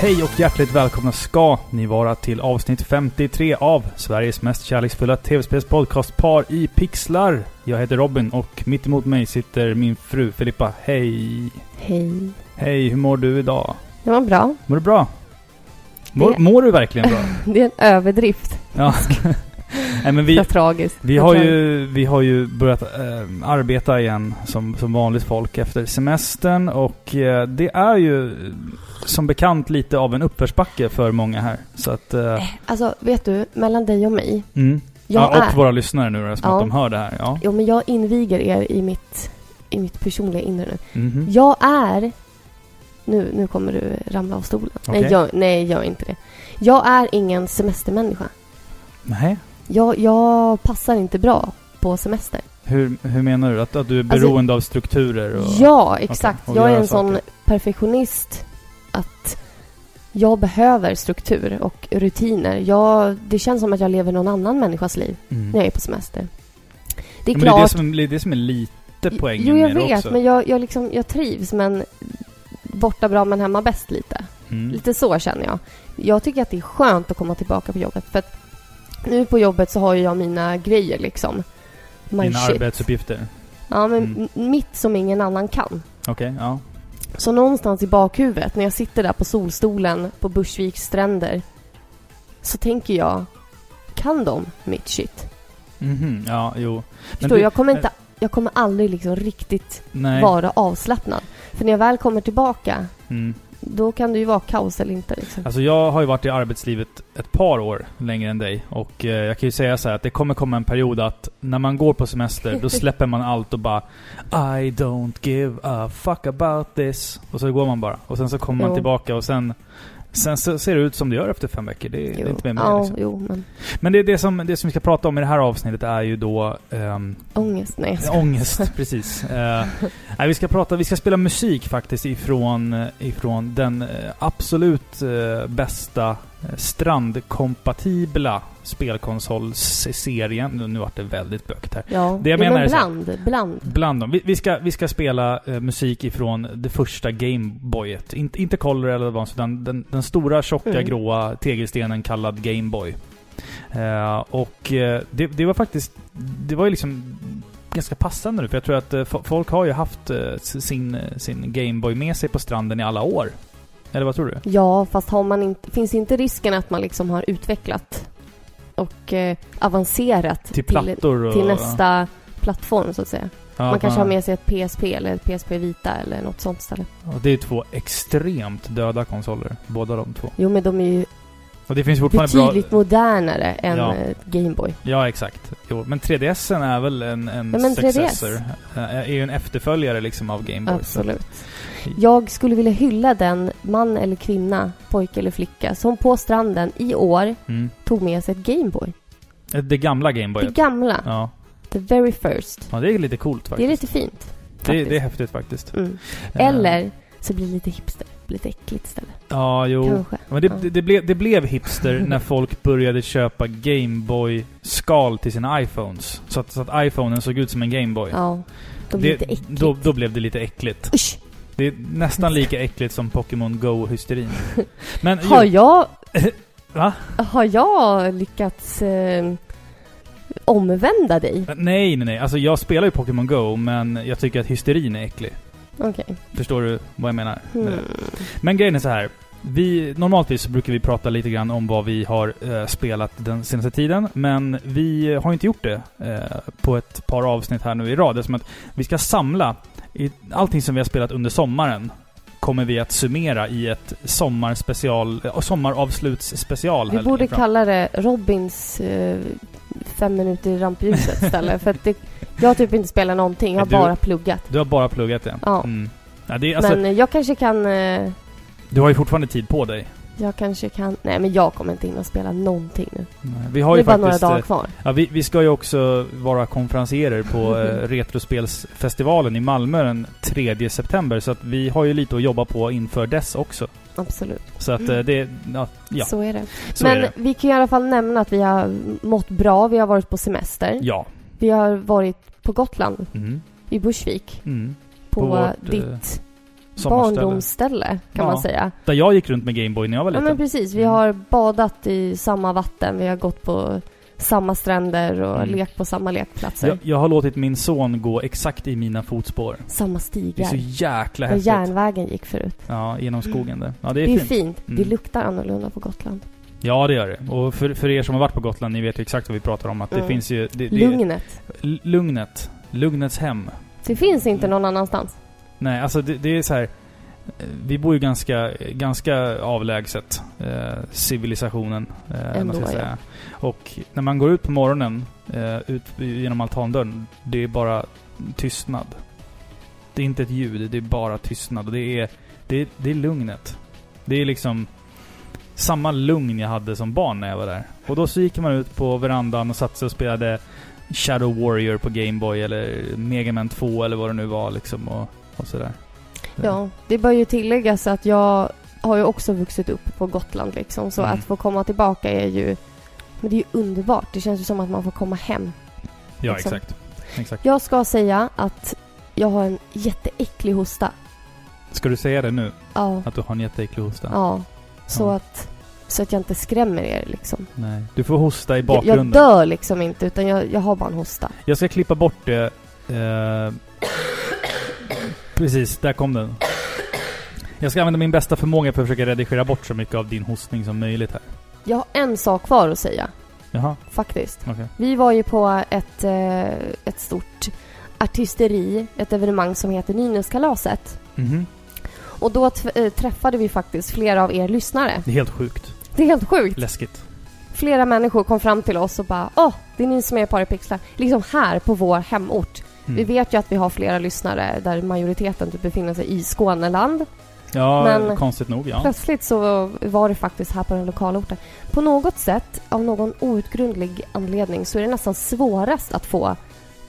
Hej och hjärtligt välkomna ska ni vara till avsnitt 53 av Sveriges mest kärleksfulla tv-spelspodcastpar i pixlar. Jag heter Robin och mitt emot mig sitter min fru Filippa. Hej! Hej. Hej, hur mår du idag? Det var bra. Mår du bra? Mår, Det- mår du verkligen bra? Det är en överdrift. Ja. Nej men vi, Vad tragiskt. vi, har tragiskt. ju, vi har ju börjat eh, arbeta igen som, som vanligt folk efter semestern och eh, det är ju som bekant lite av en uppförsbacke för många här. Så att... Eh, Alltså, vet du, mellan dig och mig. mm. Jag ja, och är... våra lyssnare nu då, som Ja. att de hör det här. Ja. Jo, men jag inviger er i mitt, i mitt personliga inre nu. Mhm. Jag är... Nu, nu kommer du ramla av stolen. Okej. Nej, jag, nej, gör inte det. Jag är ingen semestermänniska. Nej. Jag, jag passar inte bra på semester. Hur, hur menar du? Att, att du är Alltså- beroende av strukturer? Och... Ja, exakt. och jag är en sån saker. perfektionist att jag behöver struktur och rutiner. Jag, det känns som att jag lever någon annan människas liv Mm. när jag är på semester. Det är men det är klart... det som, det är det som är lite poängen jo, jag med vet, också. men jag, jag, liksom, jag trivs, men borta bra men hemma bäst lite. Mm. Lite så känner jag. Jag tycker att det är skönt att komma tillbaka på jobbet. För att nu på jobbet så har jag mina grejer liksom. My Dina shit. arbetsuppgifter. Ja, men Mm. mitt som ingen annan kan. Okej, ja. Så någonstans i bakhuvudet, när jag sitter där på solstolen på Bursviks stränder, så tänker jag, kan de mitt shit? Mhm, ja, jo. Förstår du- du? Jag kommer, inte, jag kommer aldrig liksom riktigt Nej. vara avslappnad. För när jag väl kommer tillbaka, Mm. Då kan det ju vara kaos eller inte. Liksom. Alltså jag har ju varit i arbetslivet ett par år längre än dig. Och eh, jag kan ju säga så att det kommer komma en period att när man går på semester, då släpper man allt och bara I don't give a fuck about this. Och så går man bara. Och sen så kommer man Jo. tillbaka och sen Sen så ser det ut som det gör efter fem veckor. Det, det är inte mer med ja, det liksom. jo, men Men det, det, som, det som vi ska prata om i det här avsnittet är ju då ehm, ångest. Nej, jag skojar. Ångest, precis. Eh, nej, vi ska prata, vi ska spela musik faktiskt ifrån, ifrån den eh, absolut eh, bästa strandkompatibla spelkonsolsserien. Nu, nu vart det väldigt bökt här. Ja, Det jag menar men är så här- bland, bland. Bland dem. Vi, vi, ska, vi ska spela eh, musik ifrån det första Gameboyet. In, inte Color eller Advance, utan den, den stora tjocka Mm. gråa tegelstenen kallad Gameboy. Eh, och eh, det, det var faktiskt... Det var ju liksom ganska passande nu, för jag tror att eh, fo- folk har ju haft eh, sin, eh, sin Gameboy med sig på stranden i alla år. Eller vad tror du? Ja, fast har man inte, finns inte risken att man liksom har utvecklat och eh, avancerat Till plattor och... till nästa plattform så att säga. Ja, man kanske har med sig ett PSP eller ett PSP Vita eller något sånt ställe. Och det är två extremt döda konsoler, båda de två. Jo, men de är ju Och det finns fortfarande bra... betydligt modernare än Ja. eh, Gameboy. Ja, exakt. Jo, men 3DSen är väl en, en Ja, men 3DS. successor. Eh, är ju en efterföljare liksom av Game Boy. Absolut. Jag skulle vilja hylla den man eller kvinna, pojke eller flicka, som på stranden i år mm. tog med sig ett Gameboy. Eh, Det gamla Game Boy. Det gamla. Ja. The very first. ja, det är lite coolt Det är faktiskt. lite fint. det, faktiskt. det är häftigt faktiskt. Mm. Eh, Eller så blir det lite hipster. Lite äckligt istället. Ja, jo. Kanske. Men det, Ja. det, det, blev, det blev hipster när folk började köpa Game Boy-skal till sina iPhones. Så att, så att iPhonen såg ut som en Game Boy. Ja. Då blir det då, då blev det lite äckligt. Usch! Det är nästan lika äckligt som Pokémon Go-hysterin. Men Har jag... Va? Har jag lyckats eh, omvända dig? Nej, nej, nej. Alltså jag spelar ju Pokémon Go, men jag tycker att hysterin är äcklig. Okej. Förstår du vad jag menar? Hmm. det? Men grejen är så här. Vi, normaltvis så brukar vi prata lite grann om vad vi har eh, spelat den senaste tiden. Men vi har inte gjort det eh, på ett par avsnitt här nu i rad. Det är som att vi ska samla i, allting som vi har spelat under sommaren. Kommer vi att summera i ett sommarspecial, eh, sommaravslutsspecial Vi borde kalla det Robins eh, fem minuter i rampljuset istället. för att det, jag har typ inte spelat någonting. Jag har Du- bara pluggat. Du har bara pluggat det? Ja. Mm. ja det alltså, men jag kanske kan... Eh, Du har ju fortfarande tid på dig. Jag kanske kan... Nej, men jag kommer inte in och spela någonting nu. Vi har det ju är bara några faktiskt... dagar eh, kvar. Ja, vi, vi ska ju också vara konferenserer på eh, Retrospelsfestivalen i Malmö den 3 september. Så att vi har ju lite att jobba på inför dess också. Absolut. Så att eh, det... Ja, ja Så är det. så men är det. vi kan i alla fall nämna att vi har mått bra. Vi har varit på semester. Ja. Vi har varit på Gotland, Mm. i Bursvik. Mm. På, På vårt, ditt. Barndomsställe kan Ja. man säga. Där jag gick runt med Gameboy när jag var Ja liten. men precis, vi Mm. har badat i samma vatten, vi har gått på samma stränder och Mm. lekt på samma lekplatser. jag, jag har låtit min son gå exakt i mina fotspår. Samma Det är stigar. så jäkla Där häftigt. järnvägen gick förut. Ja, genom skogen där. Ja, det Det är är fint. fint. Mm. Det luktar annorlunda på Gotland. Ja, det gör det. Och för, för er som har varit på Gotland, ni vet ju exakt vad vi pratar om. Att det Mm. finns ju... Det, det, Lugnet. Lugnet. Lugnets hem. Det finns inte någon annanstans. Nej, alltså det, det är så här. eh, Vi bor ju ganska, ganska avlägset. Eh, civilisationen, eh, Ändå, jag ja. säga. Och när man går ut på morgonen, eh, ut genom altandörren, det är bara tystnad. Det är inte ett ljud, det är bara tystnad. Och det är, det det är lugnet. Det är liksom samma lugn jag hade som barn när jag var där. Och då så gick man ut på verandan och satte sig och spelade Shadow Warrior på Gameboy eller Mega Man 2 eller vad det nu var liksom och, och sådär. Ja, det bör ju tilläggas att jag har ju också vuxit upp på Gotland liksom. Så Mm. att få komma tillbaka är ju... Men det är ju underbart. Det känns ju som att man får komma hem. Ja, liksom. exakt. Exakt. Jag ska säga att jag har en jätteäcklig hosta. Ska du säga det nu? Ja. Att du har en jätteäcklig hosta? Ja. Så Ja. att... Så att jag inte skrämmer er liksom. Nej. Du får hosta i Jag, jag bakgrunden. dör liksom inte utan jag, jag har bara en hosta. Jag ska klippa bort det. Eh, precis, där kom den. Jag ska använda min bästa förmåga för att försöka redigera bort så mycket av din hostning som möjligt här. Jag har en sak kvar att säga. Jaha, Faktiskt. okej. Vi var ju på ett, eh, ett stort artisteri, ett evenemang som heter Nynäskalaset. Mhm. Och då eh, träffade vi faktiskt flera av er lyssnare. Det är helt sjukt. Det är helt sjukt. Läskigt. Flera människor kom fram till oss och bara Åh, det är ni som är Paripixlar. Liksom här på vår hemort. Mm. Vi vet ju att vi har flera lyssnare där majoriteten typ befinner sig i Skåneland. Ja, Men- konstigt nog ja. Plötsligt så var det faktiskt här på den lokala orten. På något sätt, av någon outgrundlig anledning, så är det nästan svårast att få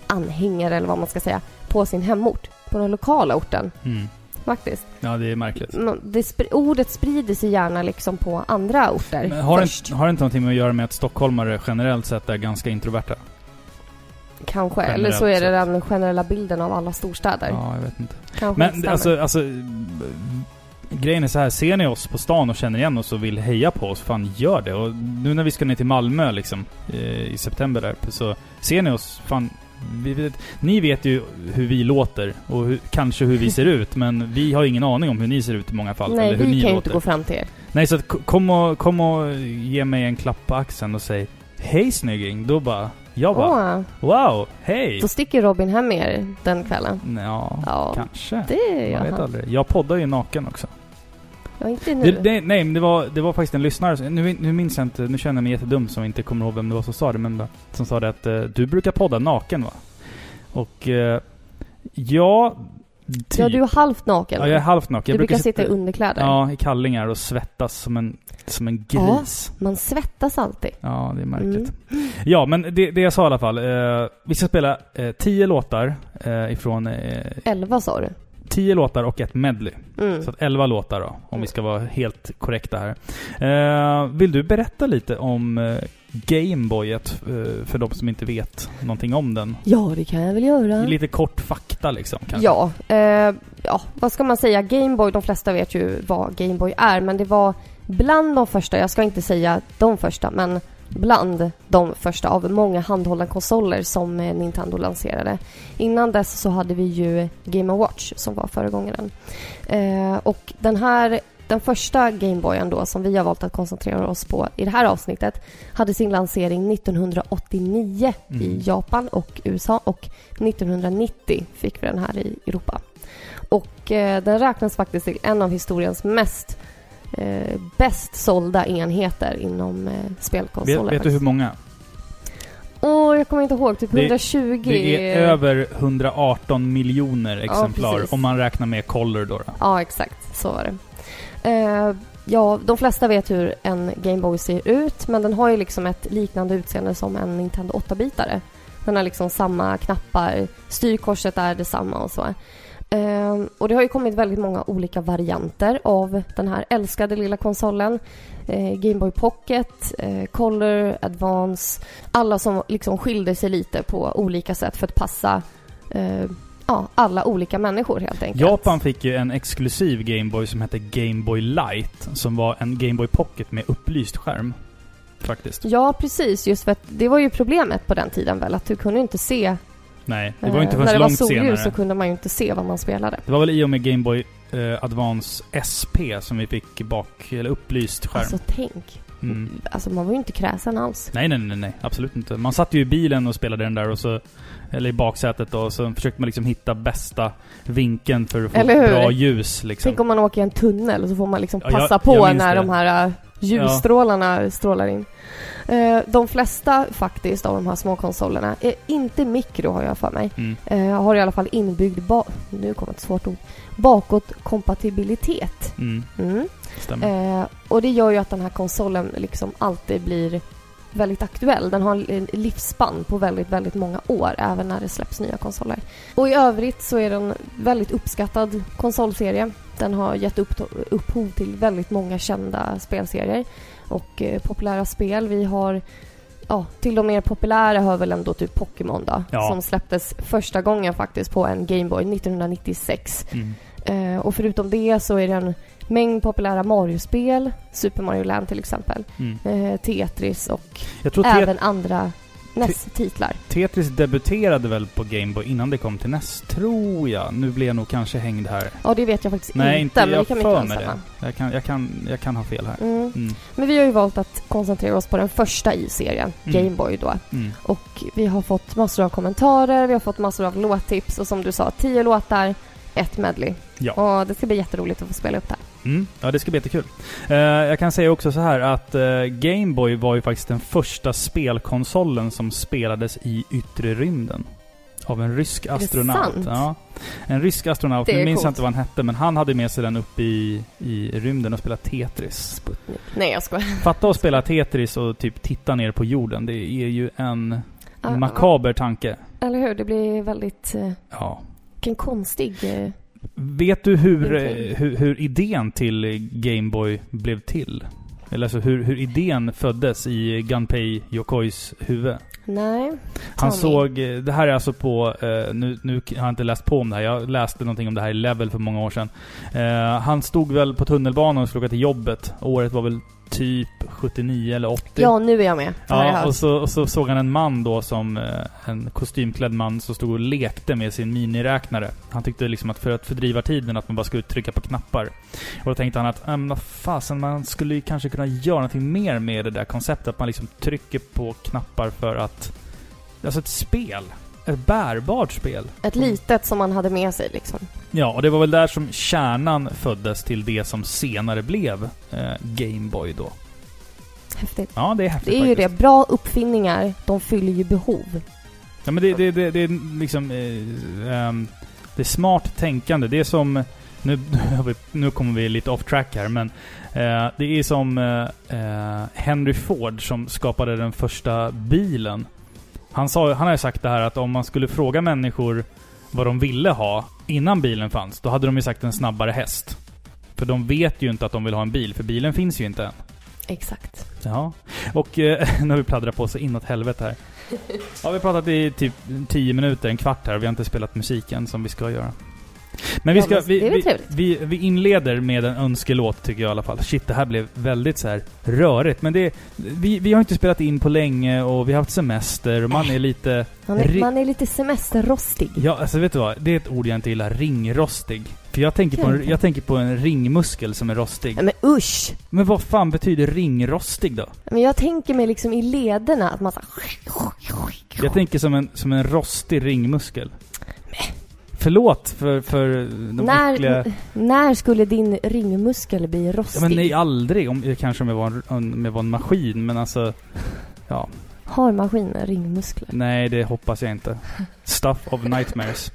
anhängare, eller vad man ska säga, på sin hemort. På den lokala orten, Mm. faktiskt. Ja, det är märkligt. Det, sp- ordet sprider sig gärna liksom på andra orter Men har, det har det inte någonting med att göra med att stockholmare generellt sett är ganska introverta? Kanske. generellt Eller så är det den generella bilden av alla storstäder. Ja, jag vet inte. Kanske Men stämmer. alltså, alltså... Grejen är så här, ser ni oss på stan och känner igen oss och vill heja på oss, fan gör det. Och nu när vi ska ner till Malmö liksom, eh, i september där, så ser ni oss, fan... Vi vet, ni vet ju hur vi låter och hur, kanske hur vi ser ut, men vi har ingen aning om hur ni ser ut i många fall. Nej, eller hur vi ni kan ju inte gå fram till er. Nej, så att, kom, och, kom och ge mig en klapp på axeln och säg Hej snygging! Då bara... Jag bara Åh, Wow! Hej! då sticker Robin hem med er den kvällen. Ja, Ja, kanske. det gör vet han. aldrig. Jag poddar ju naken också. Ja, inte nu. Det, det, nej, men det var, det var faktiskt en lyssnare, nu, nu minns jag inte, nu känner jag mig jättedum som inte kommer ihåg vem det var som sa det, men som sa det att eh, du brukar podda naken va? Och eh, ja, typ. Ja, du är halvt naken. Ja, jag är halvt naken. du Jag brukar sitta i underkläder. Ja, i kallingar och svettas som en, som en gris. Man svettas alltid. Ja, det är märkligt. Mm. Ja, men det, det jag sa i alla fall. Eh, vi ska spela eh, tio låtar eh, ifrån... Eh, Elva sa du? tio låtar och ett medley. Mm. Så att elva låtar då, om vi ska vara helt korrekta här. Eh, vill du berätta lite om eh, Gameboyet eh, för de som inte vet någonting om den? Ja, det kan jag väl göra. Lite kort fakta liksom kanske. Ja, eh, ja, vad ska man säga? Gameboy, de flesta vet ju vad Gameboy är, men det var bland de första, jag ska inte säga de första, men bland de första av många handhållna konsoler som eh, Nintendo lanserade. Innan dess så hade vi ju Game Watch som var föregångaren. Eh, och den här, den första Gameboyen då som vi har valt att koncentrera oss på i det här avsnittet hade sin lansering 1989 i Mm. Japan och USA och 1990 fick vi den här i Europa. Och eh, den räknas faktiskt till en av historiens mest eh, bäst sålda enheter inom eh, spelkonsoler. Vet, vet du hur många? Kommer inte ihåg. Typ Det- 120. Det är över 118 miljoner exemplar precis. om man räknar med Color då. Ja, exakt. Så var det. Eh, ja, de flesta vet hur en Game Boy ser ut, men den har ju liksom ett liknande utseende som en Nintendo 8-bitare. Den har liksom samma knappar, styrkorset är detsamma och så. Eh, och det har ju kommit väldigt många olika varianter av den här älskade lilla konsolen. Eh, Game Boy Pocket, eh, Color, Advance. Alla som liksom skilde sig lite på olika sätt för att passa ja, alla olika människor helt enkelt. Japan fick ju en exklusiv Gameboy som hette Gameboy Light. Som var en Gameboy Pocket med upplyst skärm. Faktiskt. Ja, precis. Just för att det var ju problemet på den tiden väl, att du kunde inte se... Nej, det var inte eh, förrän När det var långt solljus senare. så kunde man ju inte se vad man spelade. Det var väl i och med Gameboy eh, Advance SP som vi fick bak, eller upplyst skärm. Alltså tänk. Mm. Alltså man var ju inte kräsen alls. Nej, nej, nej, nej. Absolut inte. Man satt ju i bilen och spelade den där och så... Eller i baksätet då, och så försökte man liksom hitta bästa vinkeln för att få bra ljus liksom. Tänk om man åker i en tunnel och så får man liksom Ja, jag- passa jag på när det. de här äh, ljusstrålarna strålar in. Eh, de flesta faktiskt av de här små konsolerna, är inte mikro har jag för mig, Mm. eh, har i alla fall inbyggd, ba- nu kommer ett svårt ord, bakåtkompatibilitet. Mm. Mm. Stämmer. Eh, och det gör ju att den här konsolen liksom alltid blir väldigt aktuell. Den har en livsspann på väldigt, väldigt många år, även när det släpps nya konsoler. Och i övrigt så är den väldigt uppskattad konsolserie. Den har gett upp, upphov till väldigt många kända spelserier och eh, populära spel. Vi har Ja, till de mer populära hör väl ändå typ Pokémon då, Ja. som släpptes första gången faktiskt på en Gameboy 1996. Mm. Eh, och förutom det så är det en mängd populära Mario-spel, Super Mario Land till exempel, Mm. eh, Tetris och även andra NES-titlar. Tetris debuterade väl på Gameboy innan det kom till NES, tror jag. Nu blir jag nog kanske hängd här. Ja, det vet jag faktiskt Nej, inte, men det jag kan mycket väl mig det. Jag kan, jag, kan, jag kan ha fel här. Mm. Mm. Men vi har ju valt att koncentrera oss på den första i serien, Mm. Gameboy då. Mm. Och vi har fått massor av kommentarer, vi har fått massor av låttips och som du sa, tio låtar, ett medley. Ja. Och det ska bli jätteroligt att få spela upp det här. Mm. Ja, det ska bli jättekul. Eh, jag kan säga också så här att uh, Gameboy var ju faktiskt den första spelkonsolen som spelades i yttre rymden. Av en rysk astronaut. Ja. En rysk astronaut, nu minns jag inte vad han hette, men han hade med sig den upp i, i rymden och spelade Tetris. Sputnik. Nej, jag skojar. Fatta att spela Tetris och typ titta ner på jorden. Det är ju en Ja, makaber tanke. Eller hur? Det blir väldigt... Eh, Ja. vilken konstig... Vet du hur, eh, hur, hur idén till Gameboy blev till? Eller alltså hur, hur idén föddes i Gunpei Yokois huvud? nej. Han såg, eh, det här är alltså på, eh, nu, nu har jag inte läst på om det här, jag läste någonting om det här i Level för många år sedan. Han stod väl på tunnelbanan och skulle åka till jobbet. Året var väl typ 79 eller 80. Ja, nu är jag med. Det jag Ja, och så, och så såg han en man då som eh, en kostymklädd man som stod och lekte med sin miniräknare. Han tyckte liksom att för att fördriva tiden att man bara skulle trycka på knappar. Och då tänkte han att, ähm, vad fasen, man skulle ju kanske kunna göra någonting mer med det där konceptet. Att man liksom trycker på knappar för att... Alltså ett spel. Ett bärbart spel. Ett litet som man hade med sig liksom. Ja, och det var väl där som kärnan föddes till det som senare blev eh, Gameboy då. Häftigt. Ja, det är häftigt Det är ju faktiskt. det. Bra uppfinningar, de fyller ju behov. Ja men det, det, det, det är liksom... Eh, ehm, det är smart tänkande. Det är som... Nu, nu kommer vi lite off track här men... Eh, det är som eh, eh, Henry Ford som skapade den första bilen. Han, sa, han har ju sagt det här att om man skulle fråga människor vad de ville ha innan bilen fanns, då hade de ju sagt en snabbare häst. För de vet ju inte att de vill ha en bil, för bilen finns ju inte än. Exakt. Ja, och eh, nu har vi pladdrat på så inåt helvete här. Ja, vi har pratat i typ 10 minuter, en kvart här och vi har inte spelat musiken som vi ska göra. Men vi ska, vi, vi, vi, vi inleder med en önskelåt tycker jag i alla fall. Shit, det här blev väldigt så här rörigt. Men det, vi, vi har inte spelat in på länge och vi har haft semester och man är lite... Man är, man är lite semesterrostig. Ja, alltså vet du vad? Det är ett ord jag inte gillar. Ringrostig. För jag tänker, på en, jag tänker på en ringmuskel som är rostig. Men usch! Men vad fan betyder ringrostig då? Men jag tänker mig liksom i lederna att man så Jag tänker som en, som en rostig ringmuskel. Förlåt för, för de när, äckliga... när skulle din ringmuskel bli Ja, rostig? men nej, aldrig. Om, kanske om jag, var en, om jag var en maskin, men alltså... Ja, Har maskiner ringmuskler? nej det hoppas jag inte. Stuff of nightmares.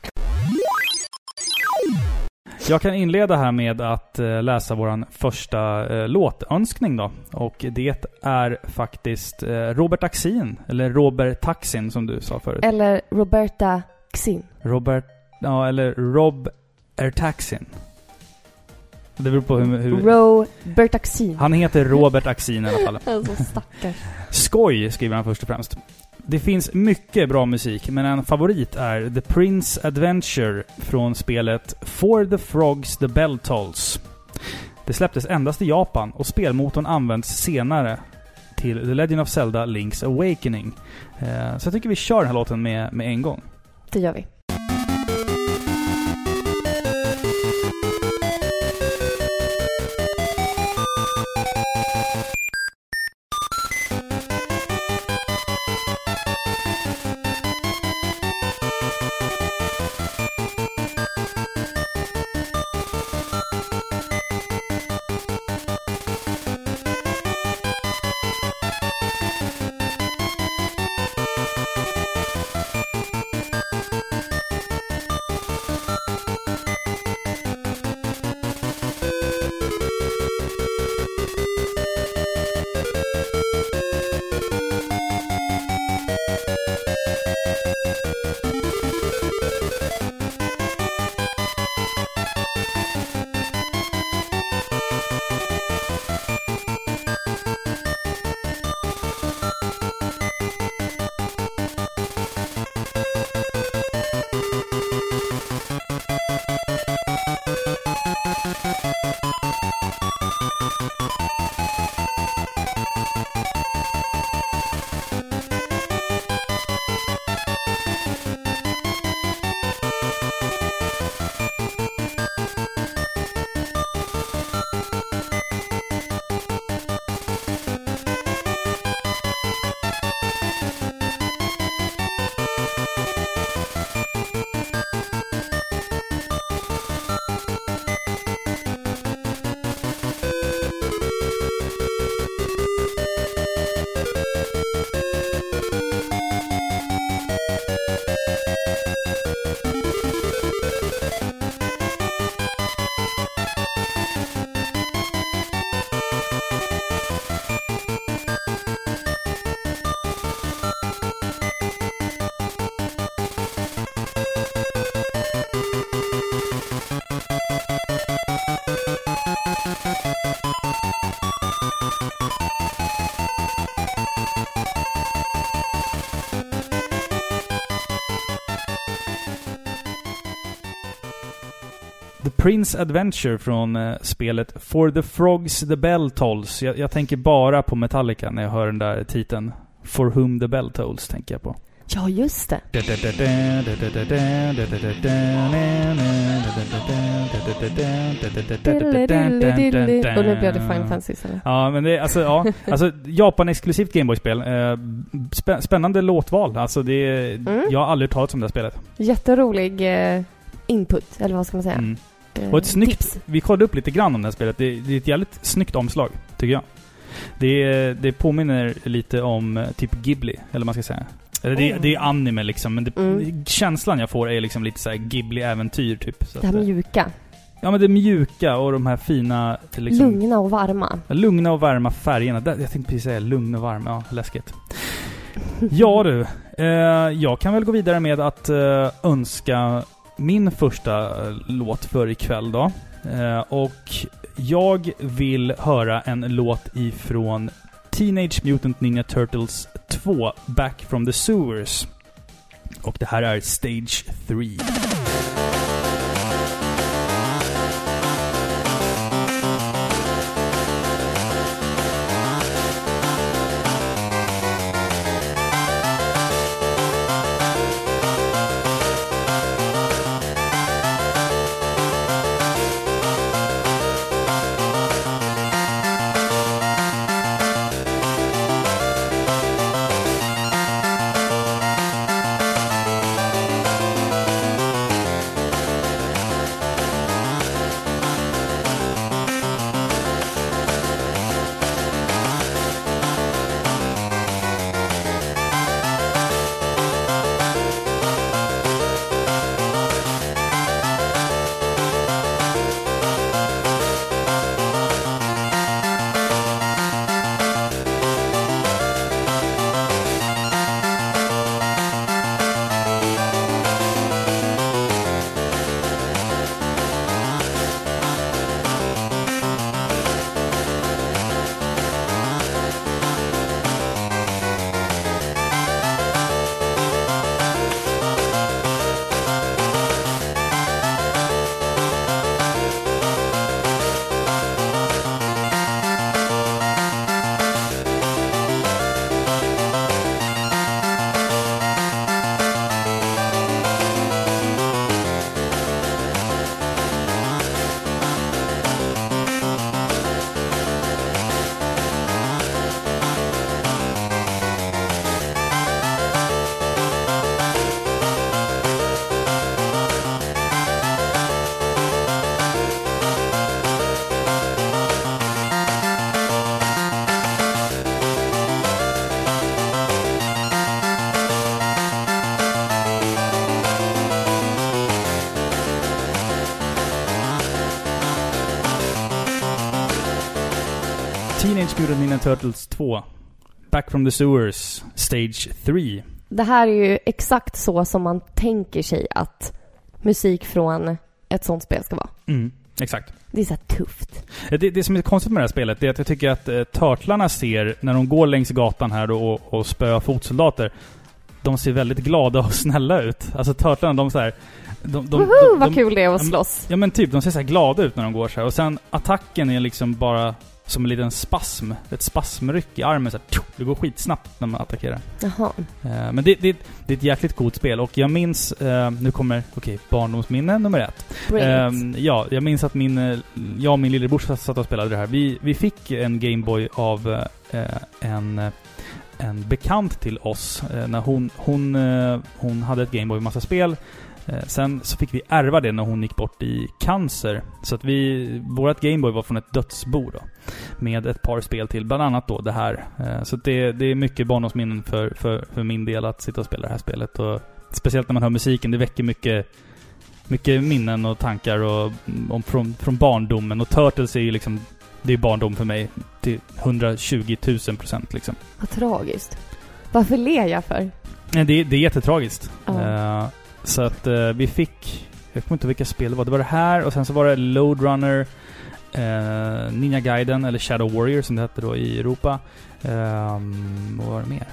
Jag kan inleda här med att eh, läsa våran första eh, låtönskning då. Och det är faktiskt eh, Robert Axin, eller Robert Taxin som du sa förut. Eller Roberta Xin? Robert, ja eller Rob Ertaxin. Det beror på hur... hur Roberta Xin. han heter Robert Axin i alla fall. Alltså stackars. Skoj, skriver han först och främst. Det finns mycket bra musik, men en favorit är The Prince Adventure från spelet For the Frogs the Bell Tolls. Det släpptes endast i Japan och spelmotorn används senare till The Legend of Zelda Link's Awakening. Eh, så jag tycker vi kör den här låten med, med en gång. Det gör vi. Prince Adventure från eh, spelet For the Frogs the Bell Tolls. Jag, jag tänker bara på Metallica när jag hör den där titeln. For whom the bell tolls tänker jag på. Ja, just det. Och nu blev Final Fantasy istället. Ja, men det är alltså, ja. Alltså, Japan-exklusivt Gameboy-spel. Eh, spä- spännande låtval. Alltså, det är, Mm. Jag har aldrig talat om det här spelet. Jätterolig eh, input, eller vad ska man säga? Mm. Eh, Och ett snyggt... Tips. Vi kollade upp lite grann om det här spelet. Det, det är ett jävligt snyggt omslag, tycker jag. Det, det påminner lite om eh, typ Ghibli, eller vad man ska säga. Eller det, Oh. det är anime liksom, men det, Mm. känslan jag får är liksom lite så här Ghibli-äventyr typ. Så Det här att, eh, mjuka. ja men det mjuka och de här fina... Liksom, Lugna och varma. Lugna och varma färgerna. Jag tänkte precis säga lugn och varm. Ja, läskigt. Ja du. Eh, jag kan väl gå vidare med att eh, önska min första eh, låt för ikväll då. Eh, och jag vill höra en låt ifrån Teenage Mutant Ninja Turtles 2, Back from the Sewers. Och det här är Stage 3. Mutant Ninja Turtles 2. Back from the Sewers, Stage 3. Det här är ju exakt så som man tänker sig att musik från ett sånt spel ska vara. Mm, exakt. Det är så tufft. Eh, Det, det som är konstigt med det här spelet är att jag tycker att eh, Turtlarna ser, när de går längs gatan här då och, och spöar fotsoldater, de ser väldigt glada och snälla ut. Alltså Turtlarna, de så här... De, de, Woho, de, vad kul det är att slåss. Ja men typ, de ser så glada ut när de går så här. Och sen attacken är liksom bara som en liten spasm. Ett spasmryck i armen så här, Det går skitsnabbt när man attackerar. Jaha. Eh, Men det, det, det är ett jäkligt coolt spel och jag minns, eh, nu kommer, okej, barndomsminne nummer ett. Ehm, ja, jag minns att min, eh, jag och min lillebror satt och spelade det här. Vi, vi fick en Gameboy av eh, en, eh, en bekant till oss. Eh, när hon, hon, eh, hon hade ett Gameboy med massa spel. Eh, sen så fick vi ärva det när hon gick bort i cancer. Så att vi, vårat Gameboy var från ett dödsbo då. Med ett par spel till, bland annat då det här. Eh, så det, det är mycket barndomsminnen för, för, för min del att sitta och spela det här spelet. Och speciellt när man hör musiken, det väcker mycket mycket minnen och tankar och, om, från, från barndomen. Och Turtles är ju liksom, det är barndom för mig till 120 000 procent liksom. Vad tragiskt. Varför ler jag för? Det, det är jättetragiskt. Ja. Eh, så att eh, vi fick, jag kommer inte vilka spel det var. Det var det här och sen så var det Loadrunner, uh, Ninja Gaiden eller Shadow Warrior som det hette då i Europa. Um, vad var det mer?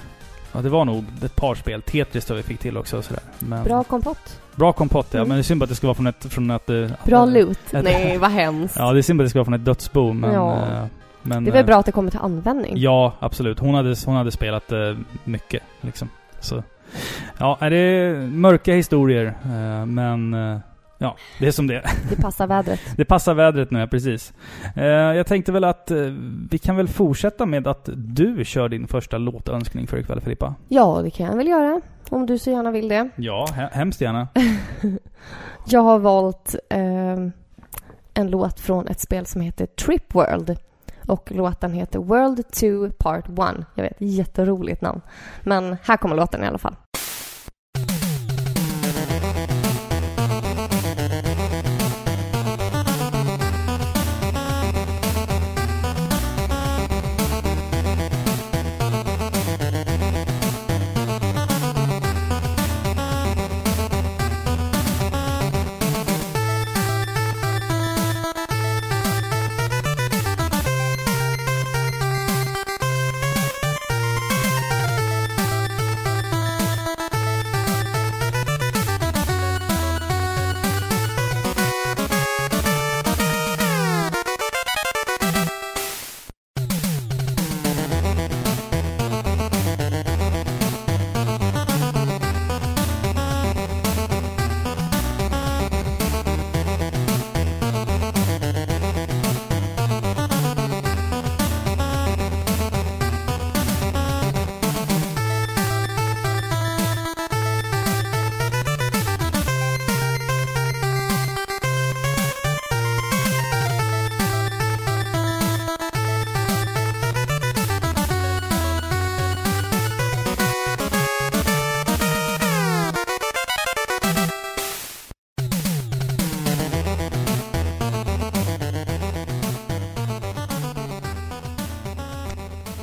Ja, det var nog ett par spel. Tetris jag vi fick till också och sådär. Men, Bra kompott. Bra kompott ja, Mm. men det är synd att det ska vara från ett... Från ett eh, Bra eh, loot. Nej, vad hemskt. Ja, det är synd att det ska vara från ett dödsbo, men... Ja. eh, men Det är väl eh, bra att det kommer till användning? Ja, absolut. Hon hade, hon hade spelat eh, mycket, liksom. Så... Ja, det är mörka historier, eh, men... eh, ja, det är som det. Det passar vädret. Det passar vädret nu, ja, precis. Eh, jag tänkte väl att vi kan väl fortsätta med att du kör din första låtönskning för ikväll, Filippa. Ja, det kan jag väl göra. Om du så gärna vill det. Ja, he- hemskt gärna. Jag har valt eh, en låt från ett spel som heter Trip World. Och låten heter World 2 Part 1. Jag vet, jätteroligt namn. Men här kommer låten i alla fall.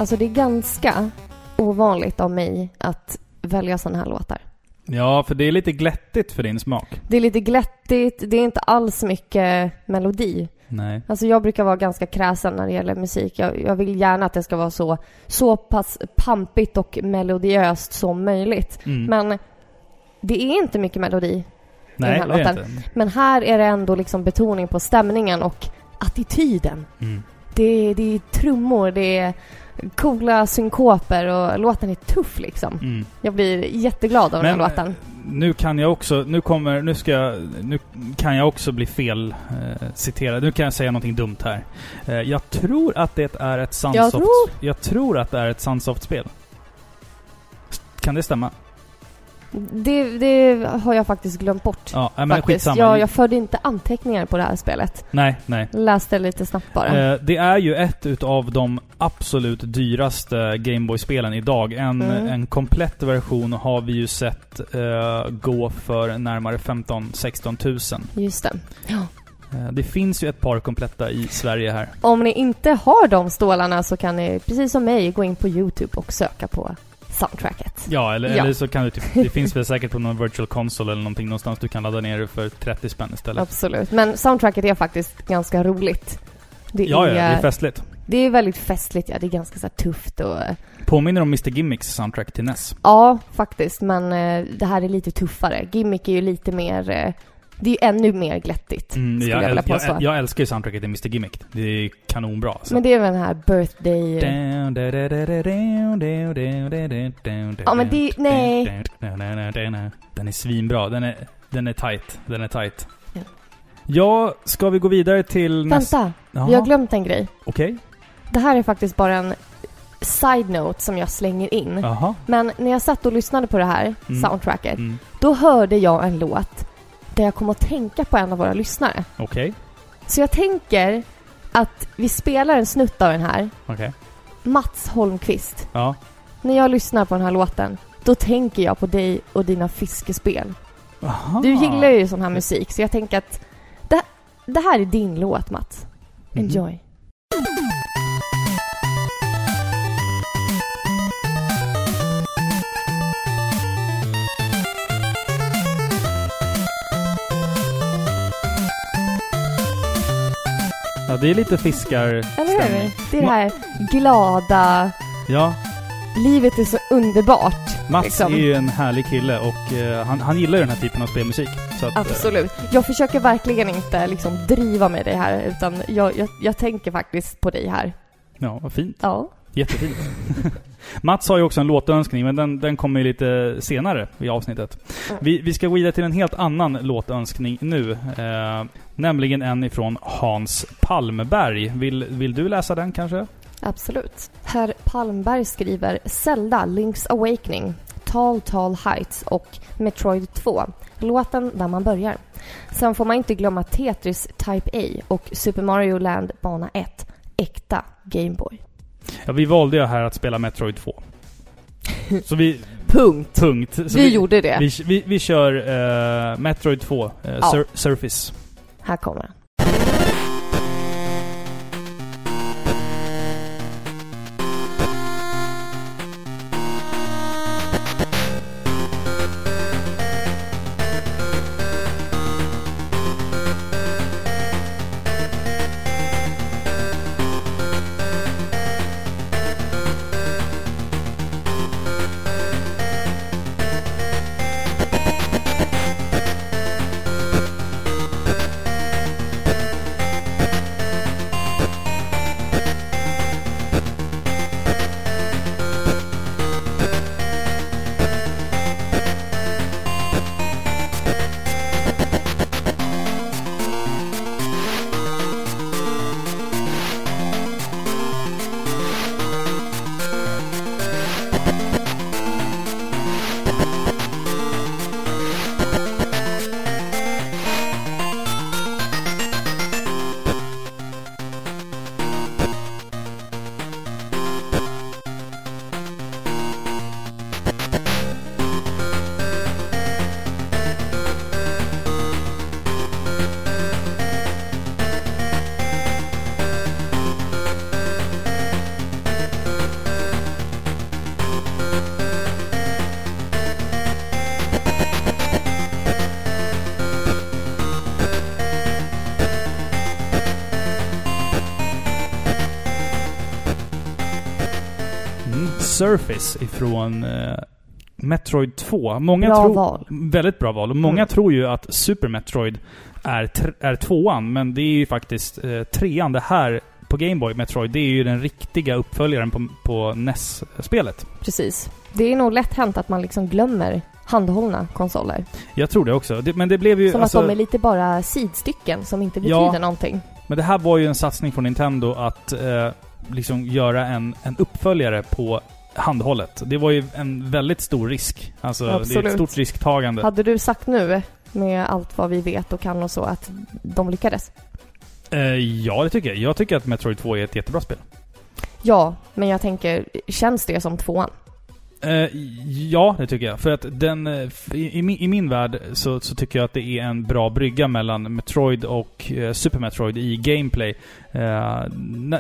Alltså det är ganska ovanligt av mig att välja sådana här låtar. Ja, för det är lite glättigt för din smak. Det är lite glättigt, det är inte alls mycket melodi. Nej. Alltså jag brukar vara ganska kräsen när det gäller musik. Jag, jag vill gärna att det ska vara så, så pass pampigt och melodiöst som möjligt. Mm. Men det är inte mycket melodi. Nej, här det är låten. inte. Men här är det ändå liksom betoning på stämningen och attityden. Mm. Det det är trummor, det är coola synkoper och låten är tuff liksom. Mm. Jag blir jätteglad av den här Men, låten. Nu kan jag också, nu kommer, nu ska jag, nu kan jag också bli fel eh, citerad. Nu kan jag säga någonting dumt här. Eh, jag tror att det är ett Sunsoft... tror- jag tror att det är ett Sunsoft-spel. Kan det stämma? Det, det har jag faktiskt glömt bort. Ja, men faktiskt. skitsamma. Jag, jag förde inte anteckningar på det här spelet. Nej, nej. Läste lite snabbt bara. Eh, det är ju ett utav de absolut dyraste Gameboy-spelen idag. En, Mm. en komplett version har vi ju sett eh, gå för närmare 15-16 tusen. Just det. Ja. Eh, Det finns ju ett par kompletta i Sverige här. Om ni inte har de stålarna så kan ni, precis som mig, gå in på YouTube och söka på soundtracket. Ja, eller, Ja. eller så kan du typ... Det finns väl säkert på någon virtual console eller någonting någonstans du kan ladda ner det för 30 spänn istället. Absolut. Men soundtracket är faktiskt ganska roligt. Det, Ja, ja, är, det är festligt. det är väldigt festligt, ja. Det är ganska så tufft och... Påminner om Mr Gimmicks soundtrack till NES. Ja, faktiskt. Men eh, det här är lite tuffare. Gimmick är ju lite mer... Eh, det är ju ännu mer glättigt, Mm, skulle jag, jag, vilja påstå. jag, jag älskar ju soundtracket till Mr Gimmick. Det är kanonbra. Alltså. Men det är väl den här birthday... Ja, men det- nej. Den är svinbra. Den är, den är tight. Den är tight. Ja. Ja, ska vi gå vidare till nästa? Vänta, Jaha, vi har glömt en grej. Okej. Det här är faktiskt bara en side-note som jag slänger in. Jaha. Men när jag satt och lyssnade på det här Mm. soundtracket, Mm. då hörde jag en låt där jag kom att tänka på en av våra lyssnare. Okej. Så jag tänker att vi spelar en snutt av den här. Okej. Mats Holmqvist. Ja. När jag lyssnar på den här låten, då tänker jag på dig och dina fiskespel. Aha. Du gillar ju sån här musik, så jag tänker att det, det här är din låt, Mats. Mhm. Enjoy. Ja, det är lite fiskar Eller hur? Det är det här glada, Ja, livet är så underbart. Mats liksom. är ju en härlig kille och eh, han, han gillar ju den här typen av spelmusik. Så att, eh, Absolut. Jag försöker verkligen inte liksom driva med dig här, utan jag, jag, jag tänker faktiskt på dig här. Ja, vad fint. Ja. Jättefint. Mats har ju också en låtönskning, men den, den kommer ju lite senare i avsnittet. Vi, vi ska gå vidare till en helt annan låtönskning nu. Eh, nämligen en ifrån Hans Palmberg. Vill, vill du läsa den kanske? Absolut. Herr Palmberg skriver Zelda Link's Awakening, Tall Tall Heights och Metroid 2. Låten där man börjar. Sen får man inte glömma Tetris Type A och Super Mario Land Bana 1. Äkta Gameboy. Ja, vi valde ju här att spela Metroid 2. Så vi... Punkt. Punkt. Så vi, gjorde det. Vi, vi, vi kör eh, Metroid 2, eh, Ja. sur, Surface. Här kommer den. Surface ifrån eh, Metroid 2. Många Bra tror, val. Väldigt bra val. Och många Mm. tror ju att Super Metroid är, är tvåan, men det är ju faktiskt eh, trean. Det här på Game Boy Metroid, det är ju den riktiga uppföljaren på, på NES-spelet. Precis. Det är nog lätt hänt att man liksom glömmer handhållna konsoler. Jag tror det också. Det, men det blev ju... Som alltså, att de är lite bara sidstycken som inte Ja. betyder någonting. Men det här var ju en satsning från Nintendo att eh, liksom göra en, en uppföljare på handhållet. Det var ju en väldigt stor risk. Alltså, det är Absolut. ett stort risktagande. Hade du sagt nu, med allt vad vi vet och kan och så, att de lyckades? Eh, ja, det tycker jag. Jag tycker att Metroid 2 är ett jättebra spel. Ja, men jag tänker, känns det som tvåan? Eh, ja, det tycker jag. För att den... Eh, I, i, min- I min värld så, så tycker jag att det är en bra brygga mellan Metroid och eh, Super Metroid i gameplay. Eh,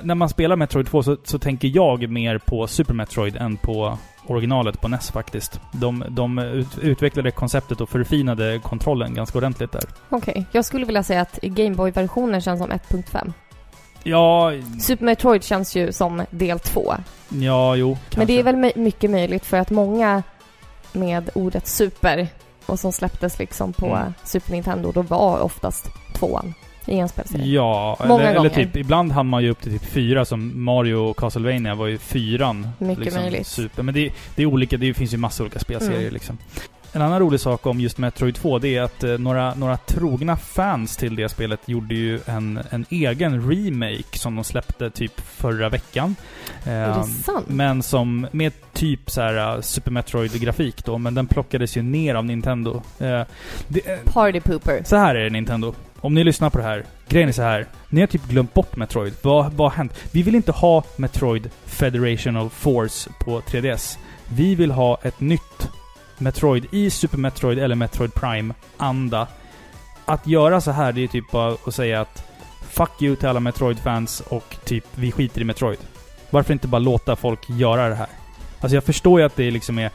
när man spelar Metroid 2 så, så tänker jag mer på Super Metroid än på originalet på NES faktiskt. De, de ut, utvecklade konceptet och förfinade kontrollen ganska ordentligt där. Okej, jag skulle vilja säga att Gameboy-versionen känns som 1.5. Ja, Super Metroid känns ju som del 2. ja jo. Men det är kanske. väl my- mycket möjligt för att många med ordet super och som släpptes liksom på Mm. Super Nintendo, då var oftast tvåan i en spelserie. Ja, Många eller, eller typ ibland hann man ju upp till typ fyra som Mario och Castlevania var ju fyran. Mycket möjligt. Super. Men det, det är olika, det finns ju massa olika spelserier Mm. liksom. En annan rolig sak om just Metroid 2, det är att eh, några, några trogna fans till det spelet gjorde ju en, en egen remake som de släppte typ förra veckan. Är Eh, det sant? men som, med typ så här uh, Super Metroid-grafik då, men den plockades ju ner av Nintendo. Eh, det, eh, Party Pooper. så här är det Nintendo. Om ni lyssnar på det här. Grejen är så här. Ni har typ glömt bort Metroid. Vad, vad har hänt? Vi vill inte ha Metroid Federational Force på 3DS. Vi vill ha ett nytt Metroid i Super Metroid eller Metroid Prime-anda. Att göra så här, det är typ bara att säga att Fuck you till alla Metroid-fans och typ vi skiter i Metroid. Varför inte bara låta folk göra det här? Alltså jag förstår ju att det liksom är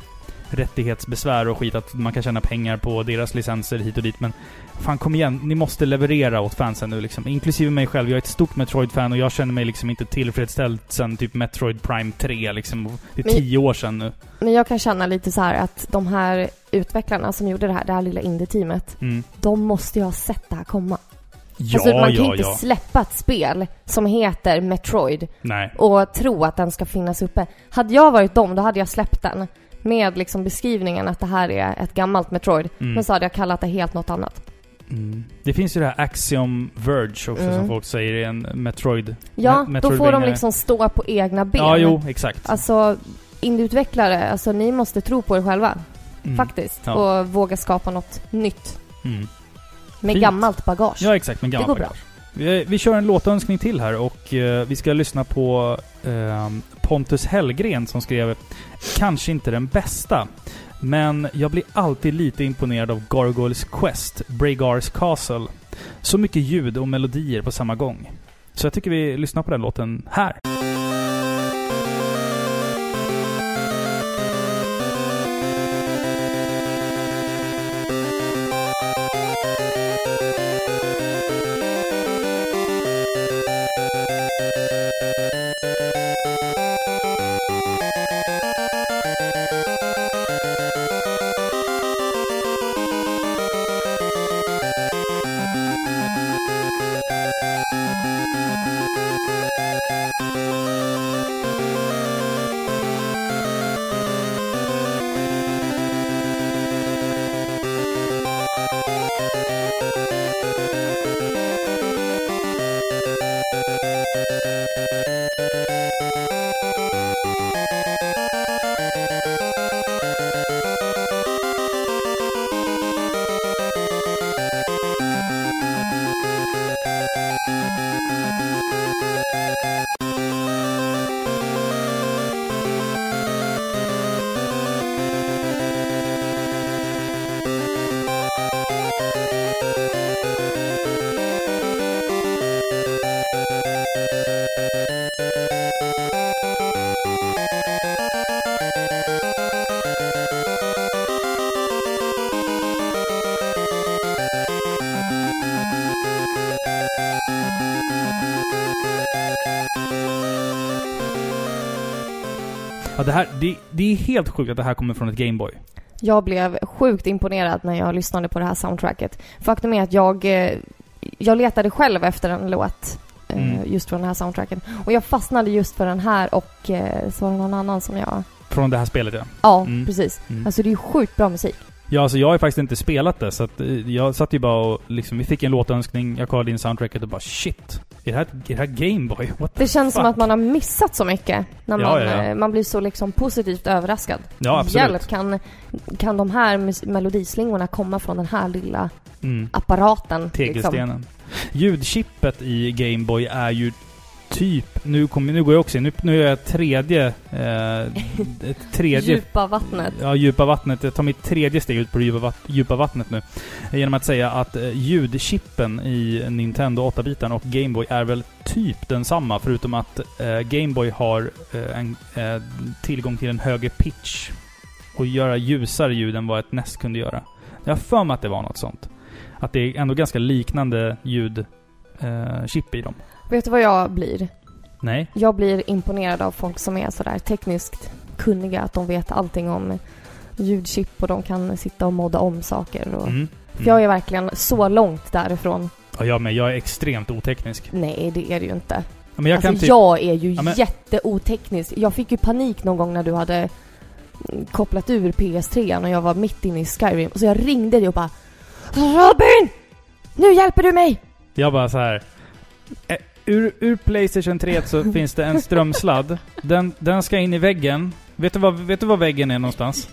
rättighetsbesvär och skit, att man kan tjäna pengar på deras licenser hit och dit, men fan kom igen, ni måste leverera åt fansen nu liksom. Inklusive mig själv, jag är ett stort Metroid-fan och jag känner mig liksom inte tillfredsställd sen typ Metroid Prime 3 liksom. Det är Men- tio år sedan nu. Men jag kan känna lite så här att de här utvecklarna som gjorde det här, det här lilla indie-teamet, Mm. de måste ju ha sett det här komma. Ja, alltså man kan ja, inte ja. släppa ett spel som heter Metroid Nej. och tro att den ska finnas uppe. Hade jag varit dem, då hade jag släppt den. Med liksom beskrivningen att det här är ett gammalt Metroid. Mm. Men så hade jag kallat det helt något annat. Mm. Det finns ju det här Axiom Verge också Mm. som folk säger är en Metroid... Ja, Me- då får de liksom stå på egna ben. Ja, jo, exakt. Alltså, indieutvecklare, alltså ni måste tro på er själva. Mm. Faktiskt. Ja. Och våga skapa något nytt. Mm. Med Fint. gammalt bagage. Ja, exakt. Men gammalt går bra. bagage. Vi, vi kör en låtönskning till här och eh, vi ska lyssna på eh, Pontus Hellgren som skrev Kanske inte den bästa, men jag blir alltid lite imponerad av Gargoyles Quest, Bregars Castle. Så mycket ljud och melodier på samma gång. Så jag tycker vi lyssnar på den låten här. Det, här, det, det är helt sjukt att det här kommer från ett Gameboy. Jag blev sjukt imponerad när jag lyssnade på det här soundtracket. Faktum är att jag, eh, jag letade själv efter en låt eh, Mm. just från det här soundtracket. Och jag fastnade just för den här och eh, så var det någon annan som jag... Från det här spelet ja. Ja, Mm. precis. Mm. Alltså det är ju sjukt bra musik. Ja, alltså jag har faktiskt inte spelat det, så att jag satt ju bara och liksom, vi fick en låtönskning, jag kollade in soundtracket och bara shit. Är det här, är det här Gameboy? Det känns som fuck? att man har missat så mycket när man, ja, ja. eh, man blir så liksom positivt överraskad. Ja, absolut. Hjälp, kan, kan de här melodislingorna komma från den här lilla Mm. apparaten? Liksom? Tegelstenen. Ljudchippet i Gameboy är ju typ, nu, kommer, nu går jag också in, nu, nu är jag tredje, eh, tredje Djupa vattnet. Ja, djupa vattnet. Jag tar mitt tredje steg ut på det djupa, djupa vattnet nu. Genom att säga att eh, ljudchippen i Nintendo 8-bitaren och Gameboy är väl typ densamma, förutom att eh, Gameboy har eh, en, eh, tillgång till en högre pitch och göra ljusare ljud än vad ett NES kunde göra. Jag har för mig att det var något sånt. Att det är ändå ganska liknande ljudchip eh, chip i dem. Vet du vad jag blir? Nej. Jag blir imponerad av folk som är sådär tekniskt kunniga, att de vet allting om ljudchip och de kan sitta och modda om saker. Och... Mm. För jag är verkligen så långt därifrån. Ja, jag med. Jag är extremt oteknisk. Nej, det är det ju inte. Ja, Men jag alltså typ... jag är ju Ja, men- jätteoteknisk. Jag fick ju panik någon gång när du hade mm, kopplat ur PS3 och jag var mitt inne i Skyrim. Så jag ringde dig och bara Robin! Nu hjälper du mig! Jag bara så här. Ur, ur Playstation 3 så finns det en strömsladd. Den, den ska in i väggen. Vet du, vad, vet du var väggen är någonstans?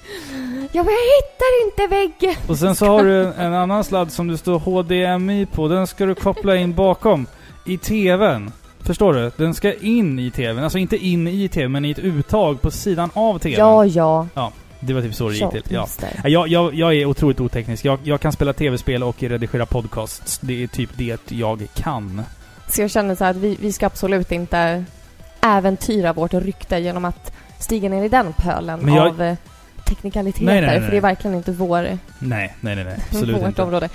Ja, men jag hittar inte väggen! Och sen så har du en, annan sladd som det står HDMI på. Den ska du koppla in bakom. I TVn. Förstår du? Den ska in i TVn. Alltså inte in i TVn, men i ett uttag på sidan av TVn. Ja, ja. Det var typ så det gick till. Ja. Ja, Jag, jag, jag är otroligt oteknisk. Jag, jag kan spela tv-spel och redigera podcasts. Det är typ det jag kan. Så jag känner så här att vi, vi ska absolut inte äventyra vårt rykte genom att stiga ner i den pölen jag- av eh, teknikaliteter. Nej, nej, nej, För det är verkligen inte vår, Nej, nej, nej, nej. Absolut vårt inte. område.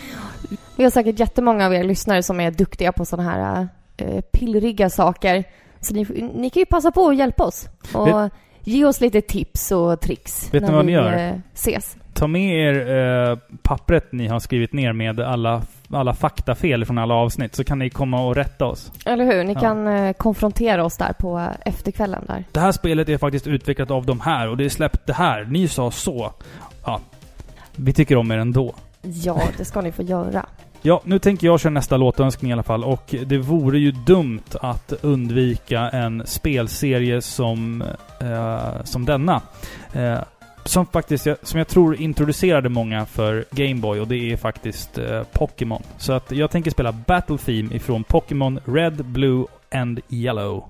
Vi har säkert jättemånga av er lyssnare som är duktiga på sådana här eh, pillriga saker. Så ni, ni kan ju passa på att hjälpa oss. Och Vet- ge oss lite tips och tricks. Vet ni när vad ni gör? eh, ses. Ta med er eh, pappret ni har skrivit ner med alla, alla faktafel från alla avsnitt, så kan ni komma och rätta oss. Eller hur? Ni Ja. kan eh, konfrontera oss där på eh, efterkvällen där. Det här spelet är faktiskt utvecklat av de här och det är släppt det här. Ni sa så. Ja. Vi tycker om er ändå. Ja, det ska ni få göra. Ja, nu tänker jag köra nästa låtönskning i alla fall och det vore ju dumt att undvika en spelserie som, eh, som denna. Eh, som faktiskt, jag- som jag tror introducerade många för Gameboy och det är faktiskt eh, Pokémon. Så att jag tänker spela Battle Theme ifrån Pokémon Red, Blue and Yellow.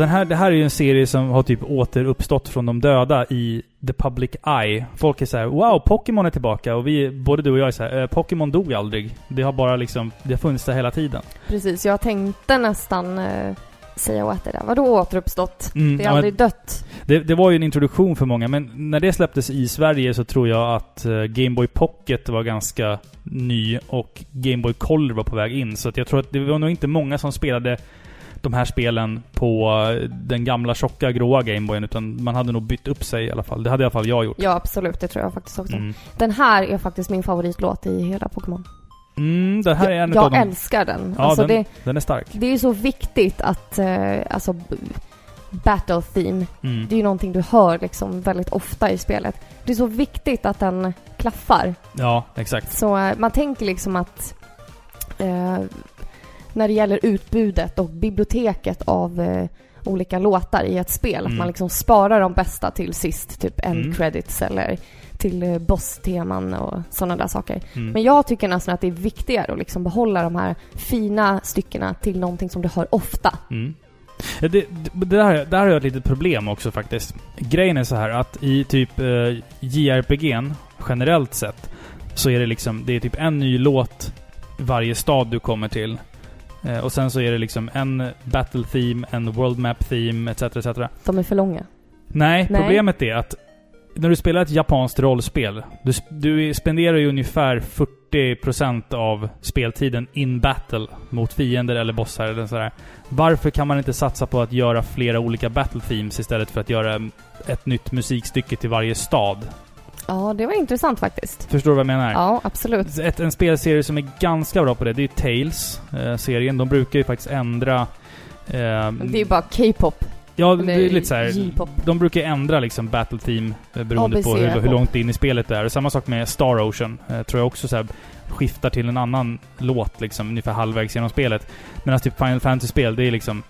Den här, det här är ju en serie som har typ återuppstått från de döda i the public eye. Folk är så här: wow, Pokémon är tillbaka. Och vi, både du och jag är så här, eh, Pokémon dog aldrig. Det har bara liksom, det har funnits där hela tiden. Precis, jag tänkte nästan eh, säga åt det där. Vadå återuppstått? Mm, Det är ja, aldrig dött. det, det var ju en introduktion för många, men när det släpptes i Sverige så tror jag att eh, Game Boy Pocket var ganska ny och Game Boy Color var på väg in. Så jag tror att det var nog inte många som spelade de här spelen på den gamla tjocka gråa Gameboyen utan man hade nog bytt upp sig i alla fall. Det hade i alla fall jag gjort. Ja, absolut. Det tror jag faktiskt också. Mm. Den här är faktiskt min favoritlåt i hela Pokémon. Mm, det här är en jag dem. älskar den. Ja, alltså den, det, den är stark. det är ju så viktigt att, eh, alltså, battle theme, Mm. det är ju någonting du hör liksom väldigt ofta i spelet. Det är så viktigt att den klaffar. Ja, exakt. Så eh, man tänker liksom att eh, när det gäller utbudet och biblioteket av eh, olika låtar i ett spel, Mm. att man liksom sparar de bästa till sist, typ end Mm. credits eller till eh, boss-teman och sådana där saker. Mm. Men jag tycker nästan att det är viktigare att liksom behålla de här fina styckena till någonting som du hör ofta. Mm. Det, det, där, där har jag ett litet problem också faktiskt. Grejen är så här att i typ eh, JRPG'n, generellt sett, så är det liksom, det är typ en ny låt varje stad du kommer till. Eh, och sen så är det liksom en battle theme, en world map theme, etc. etc. De är för långa. Nej, Nej. problemet är att när du spelar ett japanskt rollspel, du, du spenderar ju ungefär 40% av speltiden in battle mot fiender eller bossar eller sådär. Varför kan man inte satsa på att göra flera olika battle themes istället för att göra ett nytt musikstycke till varje stad? Ja, det var intressant faktiskt. Förstår du vad jag menar? Ja, absolut. Ett, en spelserie som är ganska bra på det, det är Tales. Eh, serien. De brukar ju faktiskt ändra... Eh, Det är ju bara K-pop. Ja, eller det är lite så här. J-pop. De brukar ändra liksom battle team eh, beroende ABC på hur, hur långt in i spelet det är. Samma sak med Star Ocean. Eh, tror jag också så här skiftar till en annan låt liksom ungefär halvvägs genom spelet. Medan typ Final Fantasy-spel, det är liksom...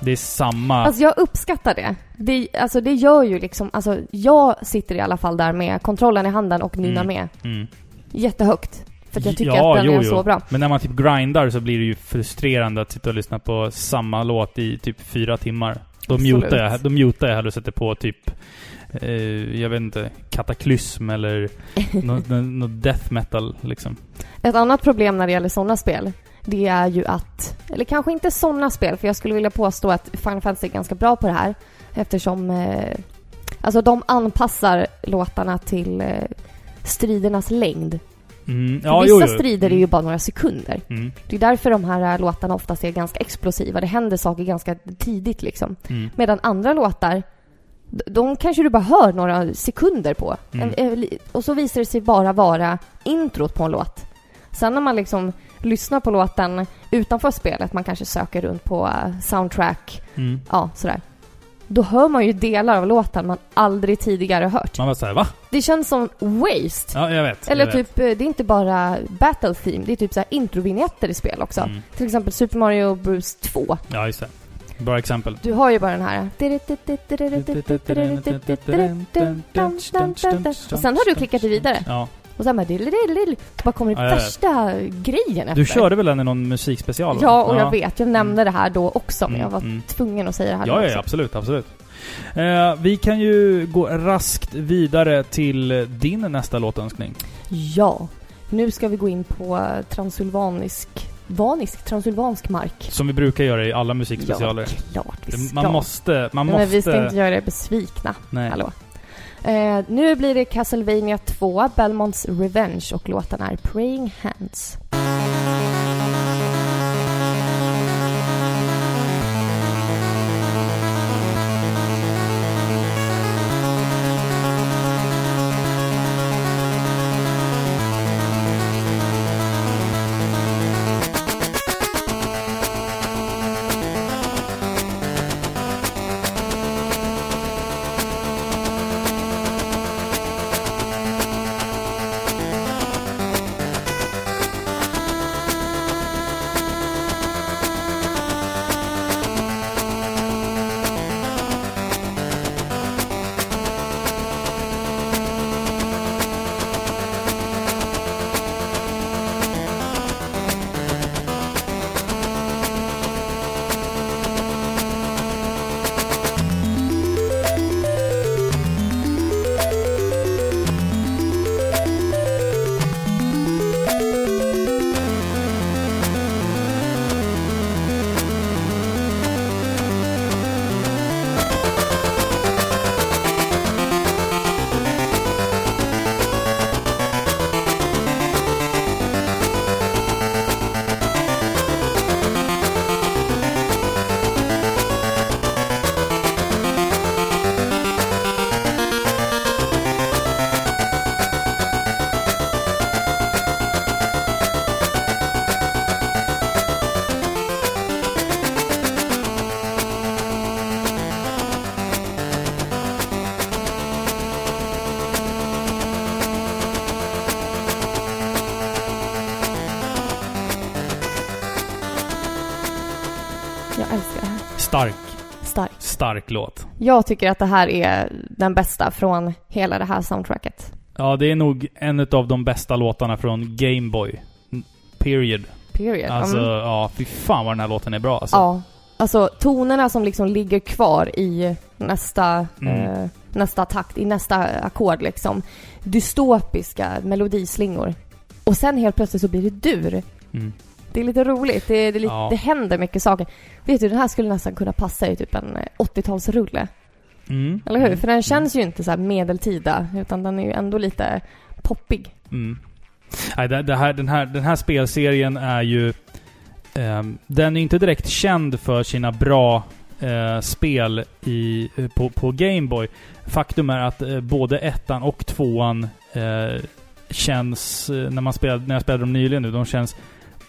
Det är samma... Alltså jag uppskattar det. det. Alltså det gör ju liksom, alltså jag sitter i alla fall där med kontrollen i handen och nynnar Mm. med mm. jättehögt. För jag tycker Ja, att den jo, är jo. så bra. Men när man typ grindar så blir det ju frustrerande att sitta och lyssna på samma låt i typ fyra timmar. Då Absolut. mutar jag, då mutar jag hellre och sätter på typ... Eh, jag vet inte, kataklysm eller något nå, nå death metal liksom. Ett annat problem när det gäller sådana spel, det är ju att, eller kanske inte sådana spel, för jag skulle vilja påstå att Final Fantasy är ganska bra på det här. Eftersom, eh, alltså de anpassar låtarna till eh, stridernas längd. Mm, ja, vissa jo, jo. strider är ju bara några sekunder. Mm, Det är därför de här eh, låtarna oftast är ganska explosiva. Det händer saker ganska tidigt liksom. mm, Medan andra låtar, de kanske du bara hör några sekunder på. Mm. En, eh, li- och så visar det sig bara vara introt på en låt. Sen när man liksom lyssnar på låten utanför spelet, man kanske söker runt på eh, soundtrack, mm. ja sådär. Då hör man ju delar av låten man aldrig tidigare hört. Man var såhär, va? Det känns som waste. Ja, jag vet. Eller jag vet. typ, eh, det är inte bara battle theme, det är typ så här introvinjetter i spel också. Mm. Till exempel Super Mario Bros 2. Ja, just det. Bra exempel. Du har ju bara den här. Och sen har du klickat dig vidare. Ja. Och sen bara... Så bara kommer det Ja, värsta grejen efter. Du körde väl den i någon musikspecial? va? Ja, och jag vet. Jag nämnde Mm. det här då också, men jag var Mm. tvungen att säga det här Ja, ja, absolut, absolut. Eh, vi kan ju gå raskt vidare till din nästa låtönskning. Ja. Nu ska vi gå in på transylvanisk... Vanisk? Transylvansk mark. Som vi brukar göra i alla musikspecialer. Ja, klart vi ska. man måste, man måste... Men vi ska inte göra er besvikna. Nej. Hallå. Eh, nu blir det Castlevania 2, Belmonts Revenge och låten är Praying Hands. Stark låt. Jag tycker att det här är den bästa från hela det här soundtracket. Ja, det är nog en av de bästa låtarna från Gameboy. Period. Period. Alltså, Mm. ja, fy fan vad den här låten är bra alltså. Ja. Alltså tonerna som liksom ligger kvar i nästa, Mm. eh, nästa takt, i nästa ackord liksom. Dystopiska melodislingor. Och sen helt plötsligt så blir det dur. Mm. Det är lite roligt. Det, det, Ja. det händer mycket saker. Vet du, den här skulle nästan kunna passa i typ en eh, 80-talsrulle. Mm. Eller hur? Mm. För den känns ju inte så här medeltida, utan den är ju ändå lite poppig. Mm. Nej, det, det här, den, här, den här spelserien är ju... ehm, den är inte direkt känd för sina bra eh, spel i, eh, på, på Gameboy. Faktum är att eh, både ettan och tvåan eh, känns, eh, när, man spelade, när jag spelade dem nyligen nu, de känns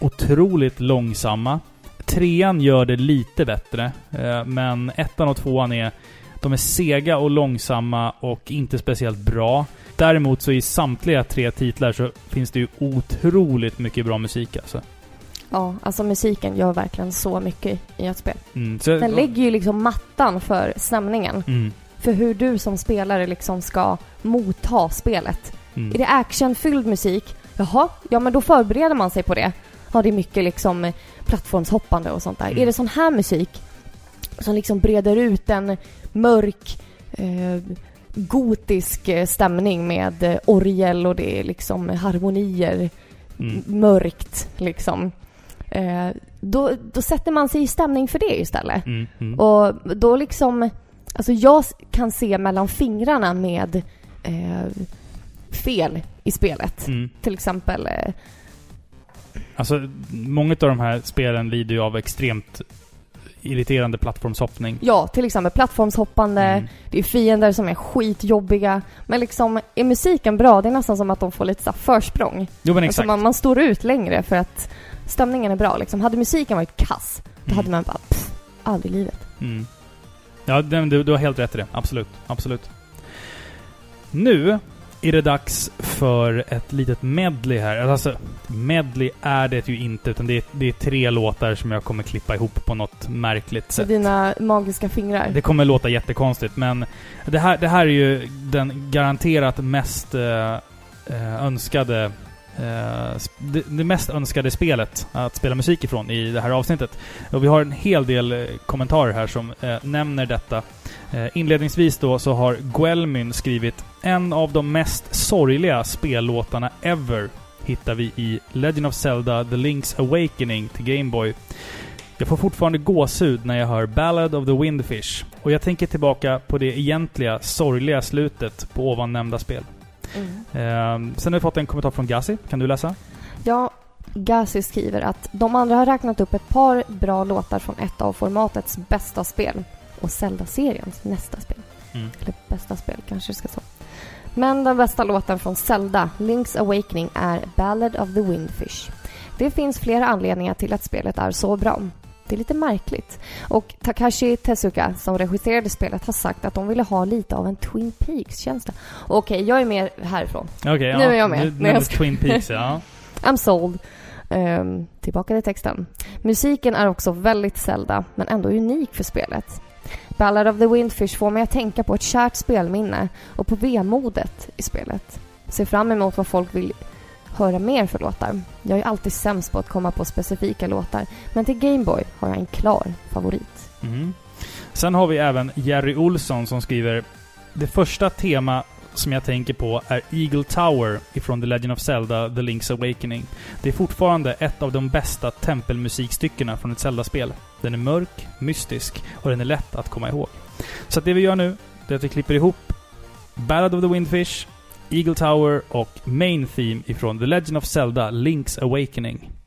otroligt långsamma. Trean gör det lite bättre, eh, men ettan och tvåan är de är sega och långsamma och inte speciellt bra. Däremot så i samtliga tre titlar så finns det ju otroligt mycket bra musik alltså. Ja, alltså musiken gör verkligen så mycket i ett spel. Mm, så, Den lägger ju liksom mattan för stämningen. Mm, För hur du som spelare liksom ska motta spelet. mm, Är det actionfylld musik? Jaha, ja men då förbereder man sig på det. Ja, det mycket liksom eh, plattformshoppande och sånt där. Mm. Är det sån här musik som liksom breder ut en mörk, eh, gotisk eh, stämning med eh, orgel och det är liksom harmonier, mm, mörkt liksom. Eh, då, då sätter man sig i stämning för det istället. mm, mm. Och då liksom, alltså jag kan se mellan fingrarna med eh, fel i spelet. Mm. Till exempel, eh, Alltså, många av de här spelen lider ju av extremt irriterande plattformshoppning. ja, till exempel plattformshoppande, Mm. det är fiender som är skitjobbiga. Men liksom, är musiken bra? Det är nästan som att de får lite så försprång. Jo men Alltså exakt. man, man står ut längre för att stämningen är bra liksom. Hade musiken varit kass, då Mm. hade man bara, pff, aldrig i livet. Mm. Ja, du, du har helt rätt i det. Absolut. Absolut. Nu är det dags för ett litet medley här. Alltså, medley är det ju inte, utan det är, det är tre låtar som jag kommer klippa ihop på något märkligt sätt. dina magiska fingrar. Det kommer låta jättekonstigt, men det här, det här är ju den garanterat mest eh, eh, önskade Eh, det, det mest önskade spelet att spela musik ifrån i det här avsnittet. Och vi har en hel del eh, kommentarer här som eh, nämner detta. Eh, inledningsvis då så har Guelmin skrivit en av de mest sorgliga spellåtarna ever hittar vi i Legend of Zelda The Link's Awakening till Game Boy. Jag får fortfarande gåshud när jag hör Ballad of the Windfish. Och jag tänker tillbaka på det egentliga, sorgliga slutet på ovan nämnda spel. Mm. Ehm, sen har vi fått en kommentar från Gassi. Kan du läsa? Ja, Gazi skriver att de andra har räknat upp ett par bra låtar från ett av formatets bästa spel och Zelda-seriens nästa spel. Mm. Eller bästa spel kanske det ska stå. Men den bästa låten från Zelda, Link's Awakening, är Ballad of the Windfish. Det finns flera anledningar till att spelet är så bra. Det är lite märkligt. Och Takashi Tezuka, som regisserade spelet, har sagt att de ville ha lite av en Twin Peaks-känsla. Okej, jag är mer härifrån. Okej, ja. Nu är jag med. Nu, nu jag Twin Peaks, ja. I'm sold. Ehm, tillbaka till texten. Musiken är också väldigt Zelda, men ändå unik för spelet. Ballad of the Windfish får mig att tänka på ett kärt spelminne och på vemodet i spelet. Ser fram emot vad folk vill höra mer för låtar. Jag är alltid sämst på att komma på specifika låtar, men till Gameboy har jag en klar favorit. Mm. Sen har vi även Jerry Olsson som skriver Det första tema som jag tänker på är Eagle Tower ifrån The Legend of Zelda The Link's Awakening. Det är fortfarande ett av de bästa tempelmusikstyckena från ett Zelda-spel. Den är mörk, mystisk och den är lätt att komma ihåg. Så att det vi gör nu, det är att vi klipper ihop Ballad of the Windfish, Eagle Tower och Main Theme ifrån The Legend of Zelda Link's Awakening.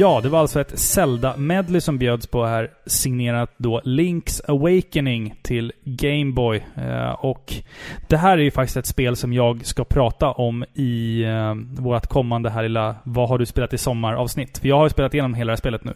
Ja, det var alltså ett Zelda-medley som bjöds på här, signerat då Link's Awakening till Game Boy. Eh, och det här är ju faktiskt ett spel som jag ska prata om i eh, vårt kommande här lilla Vad har du spelat i sommar-avsnitt. För jag har ju spelat igenom hela det här spelet nu.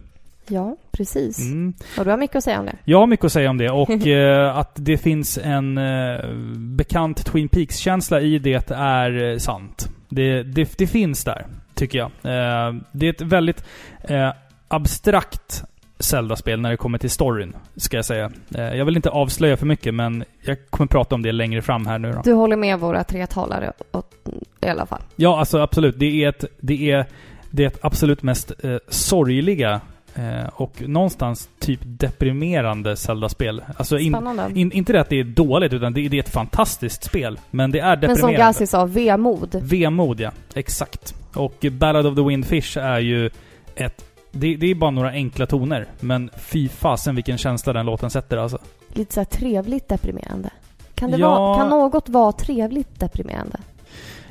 Ja, precis. Mm. Och du har mycket att säga om det. Jag har mycket att säga om det och eh, att det finns en eh, bekant Twin Peaks-känsla i det är eh, sant. Det, det, det finns där, tycker jag. Eh, det är ett väldigt eh, abstrakt Zelda-spel när det kommer till storyn, ska jag säga. Eh, jag vill inte avslöja för mycket, men jag kommer prata om det längre fram här nu då. Du håller med våra tre talare åt- i alla fall. Ja, alltså absolut. Det är ett, det är det är ett absolut mest eh, sorgliga eh, och någonstans typ deprimerande Zelda-spel. Alltså in, in, inte det att det är dåligt, utan det, det är ett fantastiskt spel. Men det är Men som deprimerande. Gassi sa, vemod. Vemod, ja. Exakt. Och Ballad of the Windfish är ju ett... Det, det är bara några enkla toner, men fy fasen vilken känsla den låten sätter alltså. Lite så här trevligt deprimerande. Kan, det Ja. vara, kan något vara trevligt deprimerande?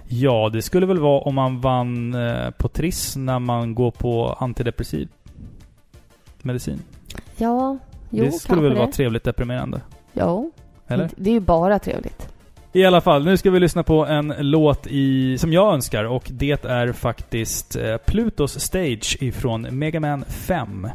Ja, det skulle väl vara om man vann eh, på Triss när man går på antidepressiv medicin. Ja, jo, det skulle väl det. vara trevligt deprimerande? Jo. Eller? Det är ju bara trevligt. I alla fall, nu ska vi lyssna på en låt i, som jag önskar och det är faktiskt eh, Plutos Stage ifrån Mega Man 5.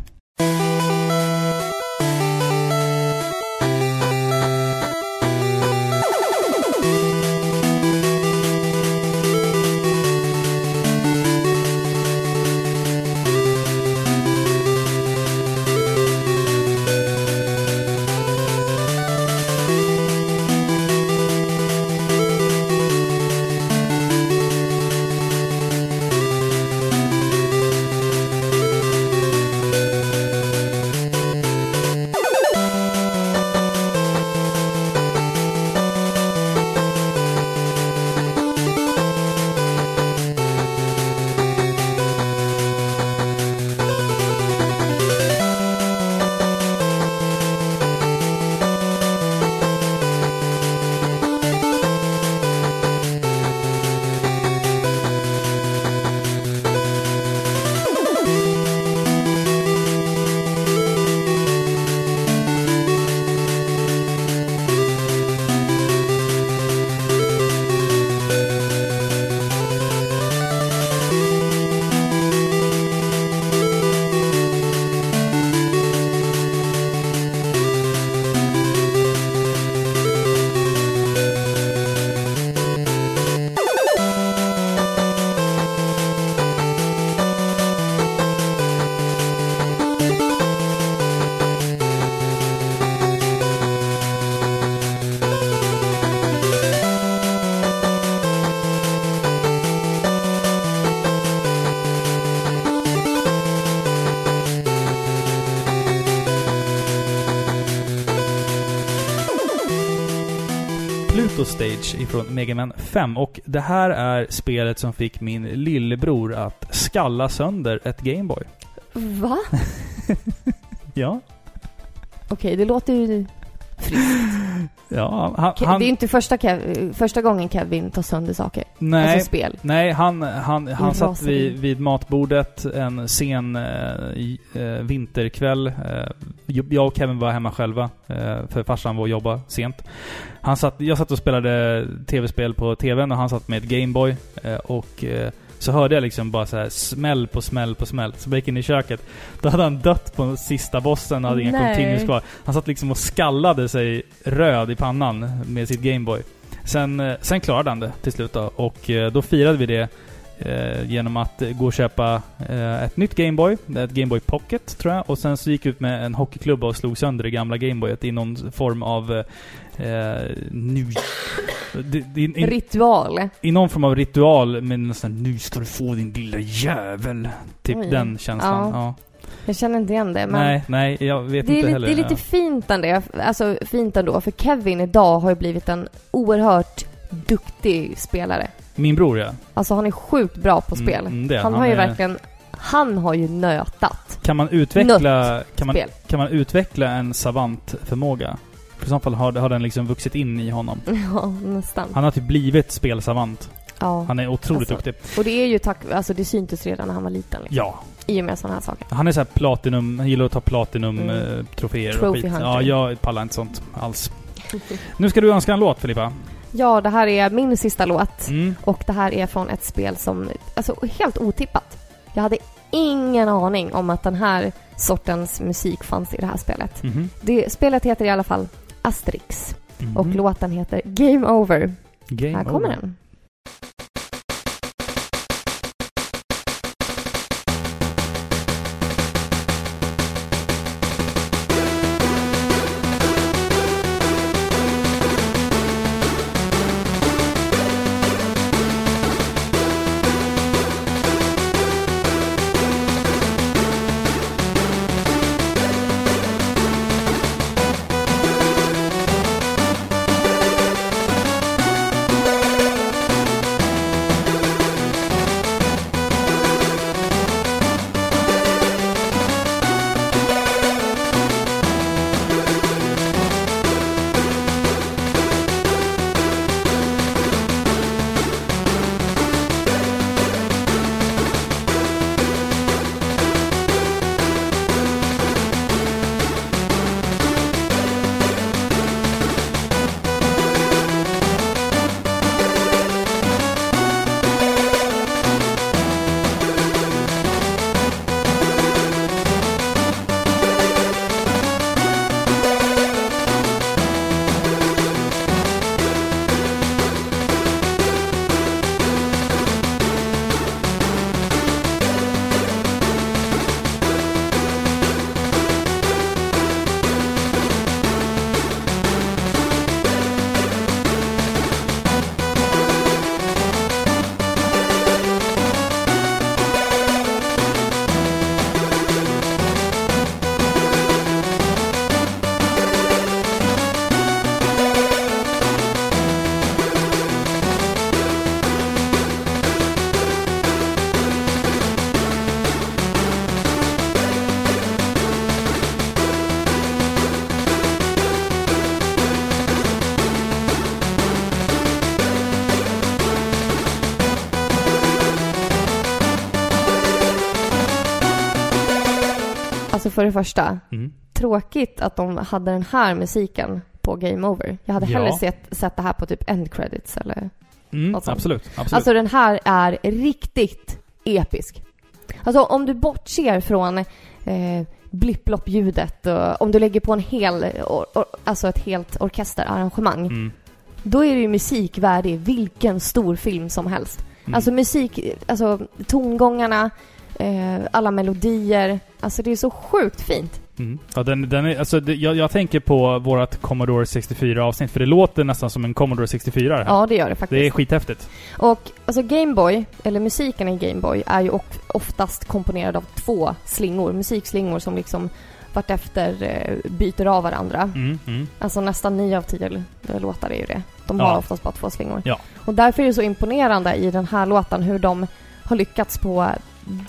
Stage ifrån Mega Man 5 och det här är spelet som fick min lillebror att skalla sönder ett Gameboy. Va? Ja. Okej, det låter ju friskt. Ja, han... Han Det är inte första, Kev- första gången Kevin tar sönder saker. nej, Alltså spel. nej, han, han, han satt vid, vid matbordet en sen eh, vinterkväll. Eh, jag och Kevin var hemma själva, eh, för farsan var och jobba sent. Han satt, jag satt och spelade tv-spel på tvn och han satt med ett Gameboy. Och så hörde jag liksom bara så här smäll på smäll på smäll. Så jag gick in i köket. Då hade han dött på sista bossen och hade inga Nej. continues kvar. Han satt liksom och skallade sig röd i pannan med sitt Gameboy. Sen, eh, sen klarade han det till slut då. Och eh, då firade vi det eh, genom att gå och köpa eh, ett nytt Gameboy. Ett Gameboy Pocket tror jag. Och sen så gick ut med en hockeyklubba och slog sönder det gamla Gameboyet i någon form av eh, nu... Det, det, Ritual. I någon form av ritual med nästan Nu ska du få din lilla jävel. Typ Oj. den känslan. Ja. Ja. Jag känner inte igen det. Men Nej, nej, jag vet det, är inte lite, heller. det är lite fint ändå. Alltså fint ändå. För Kevin idag har ju blivit en oerhört duktig spelare. Min bror ja. Alltså han är sjukt bra på spel. Mm, det han, han. har ju är- verkligen... Han har ju nötat Kan man utveckla... Kan man, spel. kan man utveckla en savantförmåga? För i så fall har, har den liksom vuxit in i honom. Ja, nästan. Han har typ blivit spelsavant. Ja. Han är otroligt Alltså, duktig. Och det är ju tack... Alltså det syntes redan när han var liten. Liksom. Ja. i och med sådana här saker. Han är så här platinum, han gillar att ta platinum Mm. eh, och skit. hunter. Ja, jag pallar inte sånt alls. Nu ska du önska en låt Filippa. Ja, det här är min sista låt. Mm. Och det här är från ett spel som, alltså helt otippat. Jag hade ingen aning om att den här sortens musik fanns i det här spelet. Mhm. Det, spelet heter i alla fall Asterix Mhm. och låten heter Game Over. Game här kommer over. den. För det första, Mm. tråkigt att de hade den här musiken på Game Over. Jag hade Ja. hellre sett, sett det här på typ end credits eller... Mm, Något sånt. absolut. absolut. Alltså den här är riktigt episk. Alltså om du bortser från eh, blipp-blopp-ljudet och om du lägger på en hel, or, or, alltså ett helt orkesterarrangemang. mm. Då är det ju musik värdig vilken stor film som helst. Mm. Alltså musik, alltså tongångarna, eh, alla melodier. Alltså det är så sjukt fint. Mm. Ja, den, den är, alltså, det, jag, jag tänker på vårat Commodore 64-avsnitt, för det låter nästan som en Commodore 64 det här. Ja, det gör det faktiskt. Det är skithäftigt. Och alltså Gameboy, eller musiken i Gameboy, är ju of- oftast komponerad av två slingor. Musikslingor som liksom vartefter eh, byter av varandra. Mm, mm. Alltså nästan nio av tio låtar är ju det. De Ja. har oftast bara två slingor. Ja. Och därför är det så imponerande i den här låten hur de har lyckats på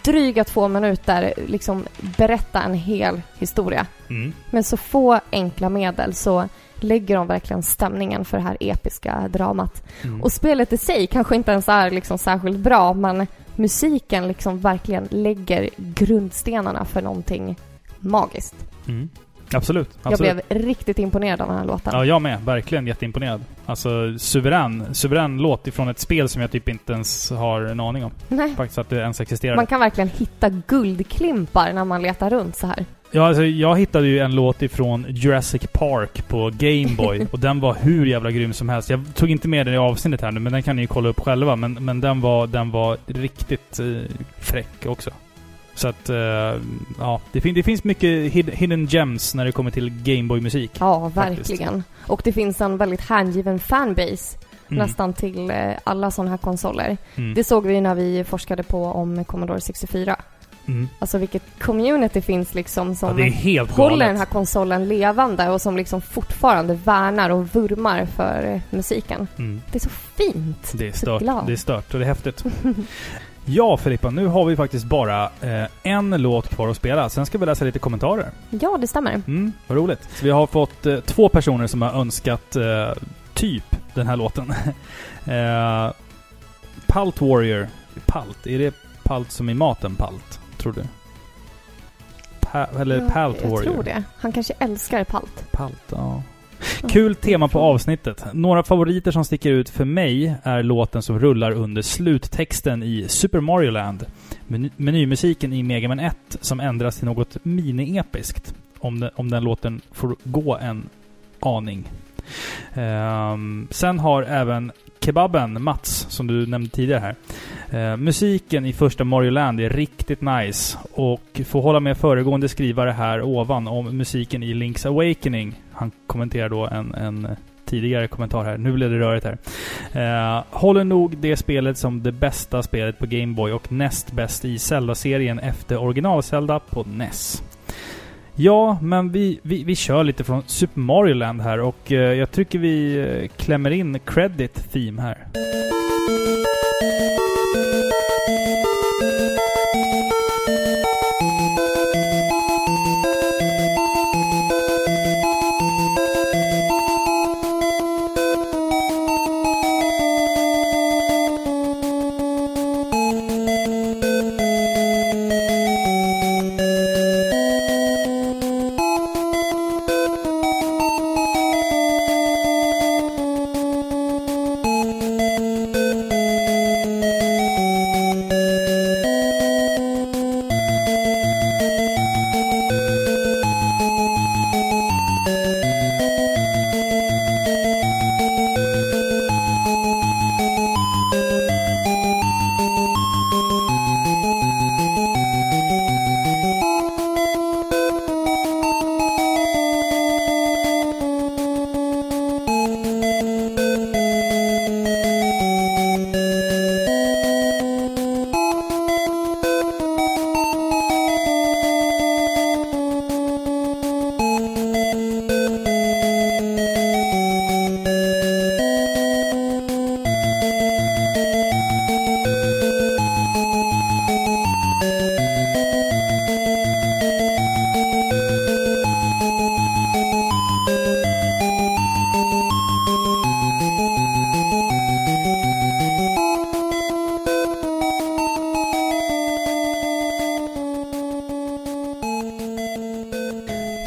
dryga två minuter liksom berätta en hel historia. Mm. Med så få enkla medel så lägger de verkligen stämningen för det här episka dramat. Mm. Och spelet i sig kanske inte ens är liksom särskilt bra, men musiken liksom verkligen lägger grundstenarna för någonting magiskt. Mm. Absolut. Jag absolut. blev riktigt imponerad av den här låten. Ja, jag med. Verkligen jätteimponerad. Alltså suverän, suverän låt ifrån ett spel som jag typ inte ens har en aning om. Nej. Faktiskt att det ens existerar. Man kan verkligen hitta guldklimpar när man letar runt så här. Ja, alltså, jag hittade ju en låt ifrån Jurassic Park på Game Boy och den var hur jävla grym som helst. Jag tog inte med den i avsnittet här nu, men den kan ni ju kolla upp själva. Men, men den, var, den var riktigt eh, fräck också. Så att, eh, ja. Det, fin det finns mycket hid hidden gems när det kommer till Game boy musik Ja, Faktiskt. verkligen. Och det finns en väldigt hängiven fanbase Mm. nästan till eh, alla sådana här konsoler. Mm. Det såg vi när vi forskade på om Commodore 64. Mm. Alltså vilket community finns liksom som Ja, håller den här konsolen levande och som liksom fortfarande värnar och vurmar för musiken. Mm. Det är så fint. Det är stört. Det är stört och det är häftigt. Ja Filippa, nu har vi faktiskt bara eh, en låt kvar att spela. Sen ska vi läsa lite kommentarer. Ja, det stämmer. Mm, vad roligt. Så vi har fått eh, två personer som har önskat eh, typ den här låten. eh, Palt Warrior. Palt? Är det palt som i maten palt? Tror du? pa, eller Ja, Palt jag Warrior. tror det. Han kanske älskar palt. Palt, ja. Kul tema på avsnittet. Några favoriter som sticker ut för mig är låten som rullar under sluttexten i Super Mario Land. Men menymusiken i Mega Man 1 som ändras till något mini-episkt. Om, den- om den låten får gå en aning. Um, sen har även Kebaben, Mats, som du nämnde tidigare här. Eh, musiken i första Mario Land är riktigt nice. Och får hålla med föregående skrivare här ovan om musiken i Link's Awakening. Han kommenterar då en, en tidigare kommentar här. Nu blev det rörigt här. Eh, håller nog det spelet som det bästa spelet på Game Boy och näst bäst i Zelda-serien efter original-Zelda på NES. Ja, men vi, vi, vi kör lite från Super Mario Land här och eh, jag tycker vi eh, klämmer in Credit Theme här.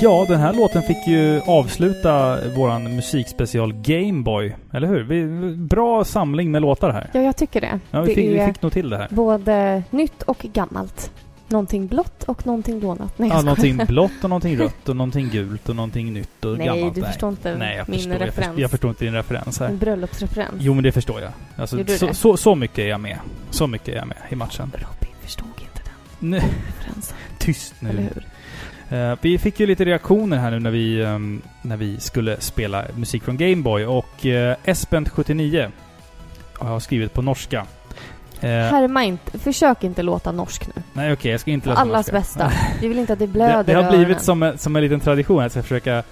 Ja, den här låten fick ju avsluta våran musikspecial Gameboy. Eller hur? Vi, bra samling med låtar här. Ja, jag tycker det. Ja, vi, det fick, vi fick nog till det här. både nytt och gammalt. Någonting blått och någonting lånat. Nej, jag Ja, någonting blått och någonting rött och någonting gult och någonting nytt och Nej, gammalt. du förstår inte Nej, jag min förstår, jag, referens. förstår, jag förstår inte din referens här. En bröllopsreferens. Jo, men det förstår jag. Alltså, du så, det? så, så mycket är jag med. Så mycket är jag med i matchen. Robin förstod inte den Nu, referensen. tyst nu. Eller hur? Eh, vi fick ju lite reaktioner här nu när vi, ehm, när vi skulle spela musik från Gameboy och uh, Espent79 har jag skrivit på norska. Eh, Härma inte. Försök inte låta norsk nu. nej okej, jag ska inte För läsa allas norska. bästa. Vi vill inte att det blöder Det, det har blivit som som en liten tradition att jag försöka...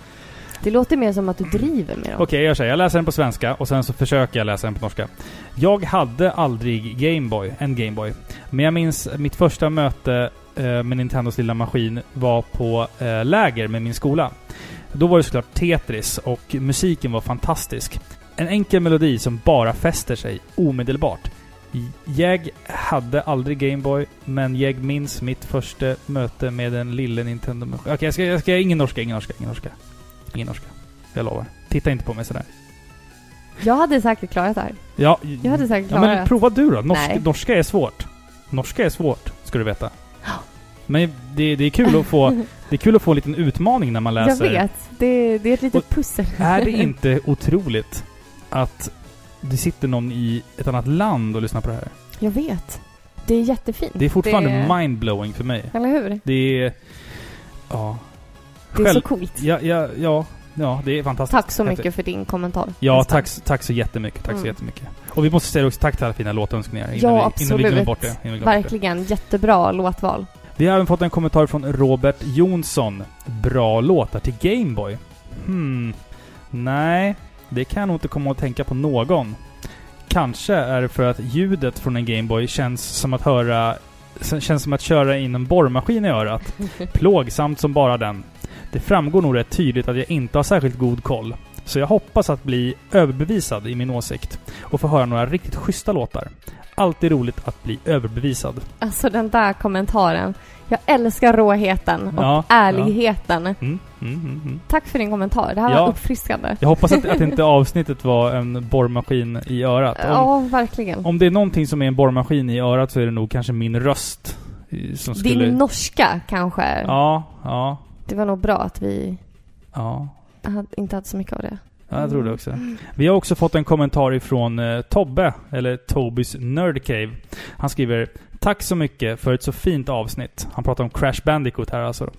Det låter mer som att du driver med dem. Okej, jag gör så här. Jag läser den på svenska och sen så försöker jag läsa den på norska. Jag hade aldrig Gameboy, en Gameboy. Men jag minns mitt första möte eh, med Nintendos lilla maskin var på eh, läger med min skola. Då var det såklart Tetris och musiken var fantastisk. En enkel melodi som bara fäster sig omedelbart. Jag hade aldrig Gameboy, men jag minns mitt första möte med den lille Nintendo Okej, jag ska, jag ska... Ingen norska, ingen norska, ingen norska. Ingen norska. Jag lovar. Titta inte på mig sådär. Jag hade säkert klarat det här. Ja, Jag hade säkert ja klarat men prova du då. Norska, Nej. norska är svårt. Norska är svårt, ska du veta. Men det, det är kul att få... Det är kul att få en liten utmaning när man Jag läser. vet. Det, det är ett litet Och- pussel. Är det inte otroligt att det sitter någon i ett annat land och lyssnar på det här? Jag vet. Det är jättefint. Det är fortfarande Det- mindblowing för mig. Eller hur? Det är... Ja. Det är så coolt. Ja, ja, ja, ja, det är fantastiskt. Tack så Häftigt. mycket för din kommentar. Ja, tack, tack så jättemycket. Tack så Mm. jättemycket. Och vi måste säga också tack till alla fina låtönskningar innan, Ja, vi, innan vi absolut. glömmer bort det. Bort det. Verkligen. Jättebra låtval. Vi har även fått en kommentar från Robert Jonsson. Bra låtar till Gameboy. Hmm. Nej, det kan jag nog inte komma att tänka på någon. Kanske är det för att ljudet från en Gameboy känns som att höra... Känns som att köra in en borrmaskin i örat. Plågsamt som bara den. Det framgår nog rätt tydligt att jag inte har särskilt god koll. Så jag hoppas att bli överbevisad i min åsikt och få höra några riktigt schyssta låtar. Alltid roligt att bli överbevisad. Alltså den där kommentaren. Jag älskar råheten och Ja, ärligheten. Mm, mm, mm, mm. Tack för din kommentar. Det här Ja. var uppfriskande. Jag hoppas att, att inte avsnittet var en borrmaskin i örat. Om, Ja, verkligen. om det är någonting som är en borrmaskin i örat så är det nog kanske min röst. eh, Som skulle... Din norska kanske. Ja, ja, Det var nog bra att vi ja. inte hade så mycket av det. Ja, jag tror det också. Vi har också fått en kommentar ifrån eh, Tobbe, eller Tobys Nerdcave. Han skriver Tack så mycket för ett så fint avsnitt. Han pratar om Crash Bandicoot här alltså.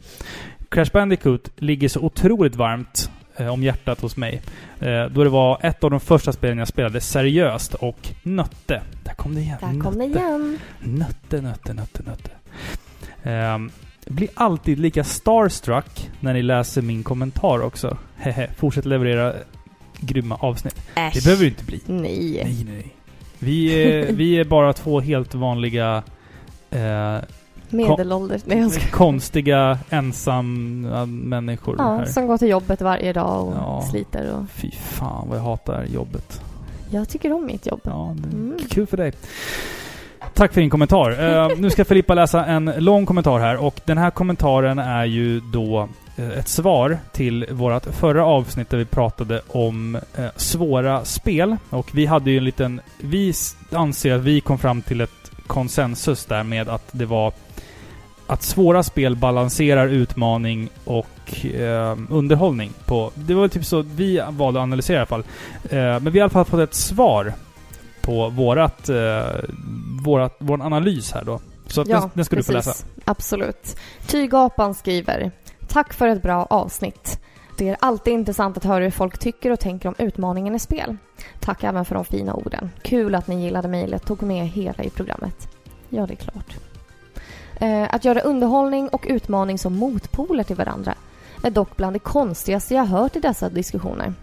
Crash Bandicoot ligger så otroligt varmt eh, om hjärtat hos mig. Eh, då det var ett av de första spelen jag spelade seriöst och nötte. Där kom det igen. Där kom det Nötte. igen. Nötte, nötte, nötte, nötte. Ehm, blir alltid lika starstruck när ni läser min kommentar också. Hehe, fortsätt leverera grymma avsnitt. Äsch. Det behöver du inte bli. Nej. Nej, nej. Vi är, vi är bara två helt vanliga eh, Medelålders. Nej, jag ska... konstiga, ensamma människor Ja, här. som går till jobbet varje dag och Ja. sliter och... Fy fan vad jag hatar jobbet. Jag tycker om mitt jobb. Ja, det Mm. Kul för dig. Tack för din kommentar. Eh, nu ska Filippa läsa en lång kommentar här och den här kommentaren är ju då eh, ett svar till vårt förra avsnitt där vi pratade om eh, svåra spel. Och vi hade ju en liten... Vi anser att vi kom fram till ett konsensus där med att det var att svåra spel balanserar utmaning och eh, underhållning på... Det var typ så vi valde att analysera i alla fall. Eh, men vi har i alla fall fått ett svar på vårat, eh, vårat, vår analys här då. Så att den, den ska du få läsa. Absolut. Tygapan skriver Tack för ett bra avsnitt. Det är alltid intressant att höra hur folk tycker och tänker om utmaningen i spel. Tack även för de fina orden. Kul att ni gillade mejlet tog med hela i programmet. Ja, det är klart. Eh, att göra underhållning och utmaning som motpoler till varandra är dock bland det konstigaste jag hört i dessa diskussioner.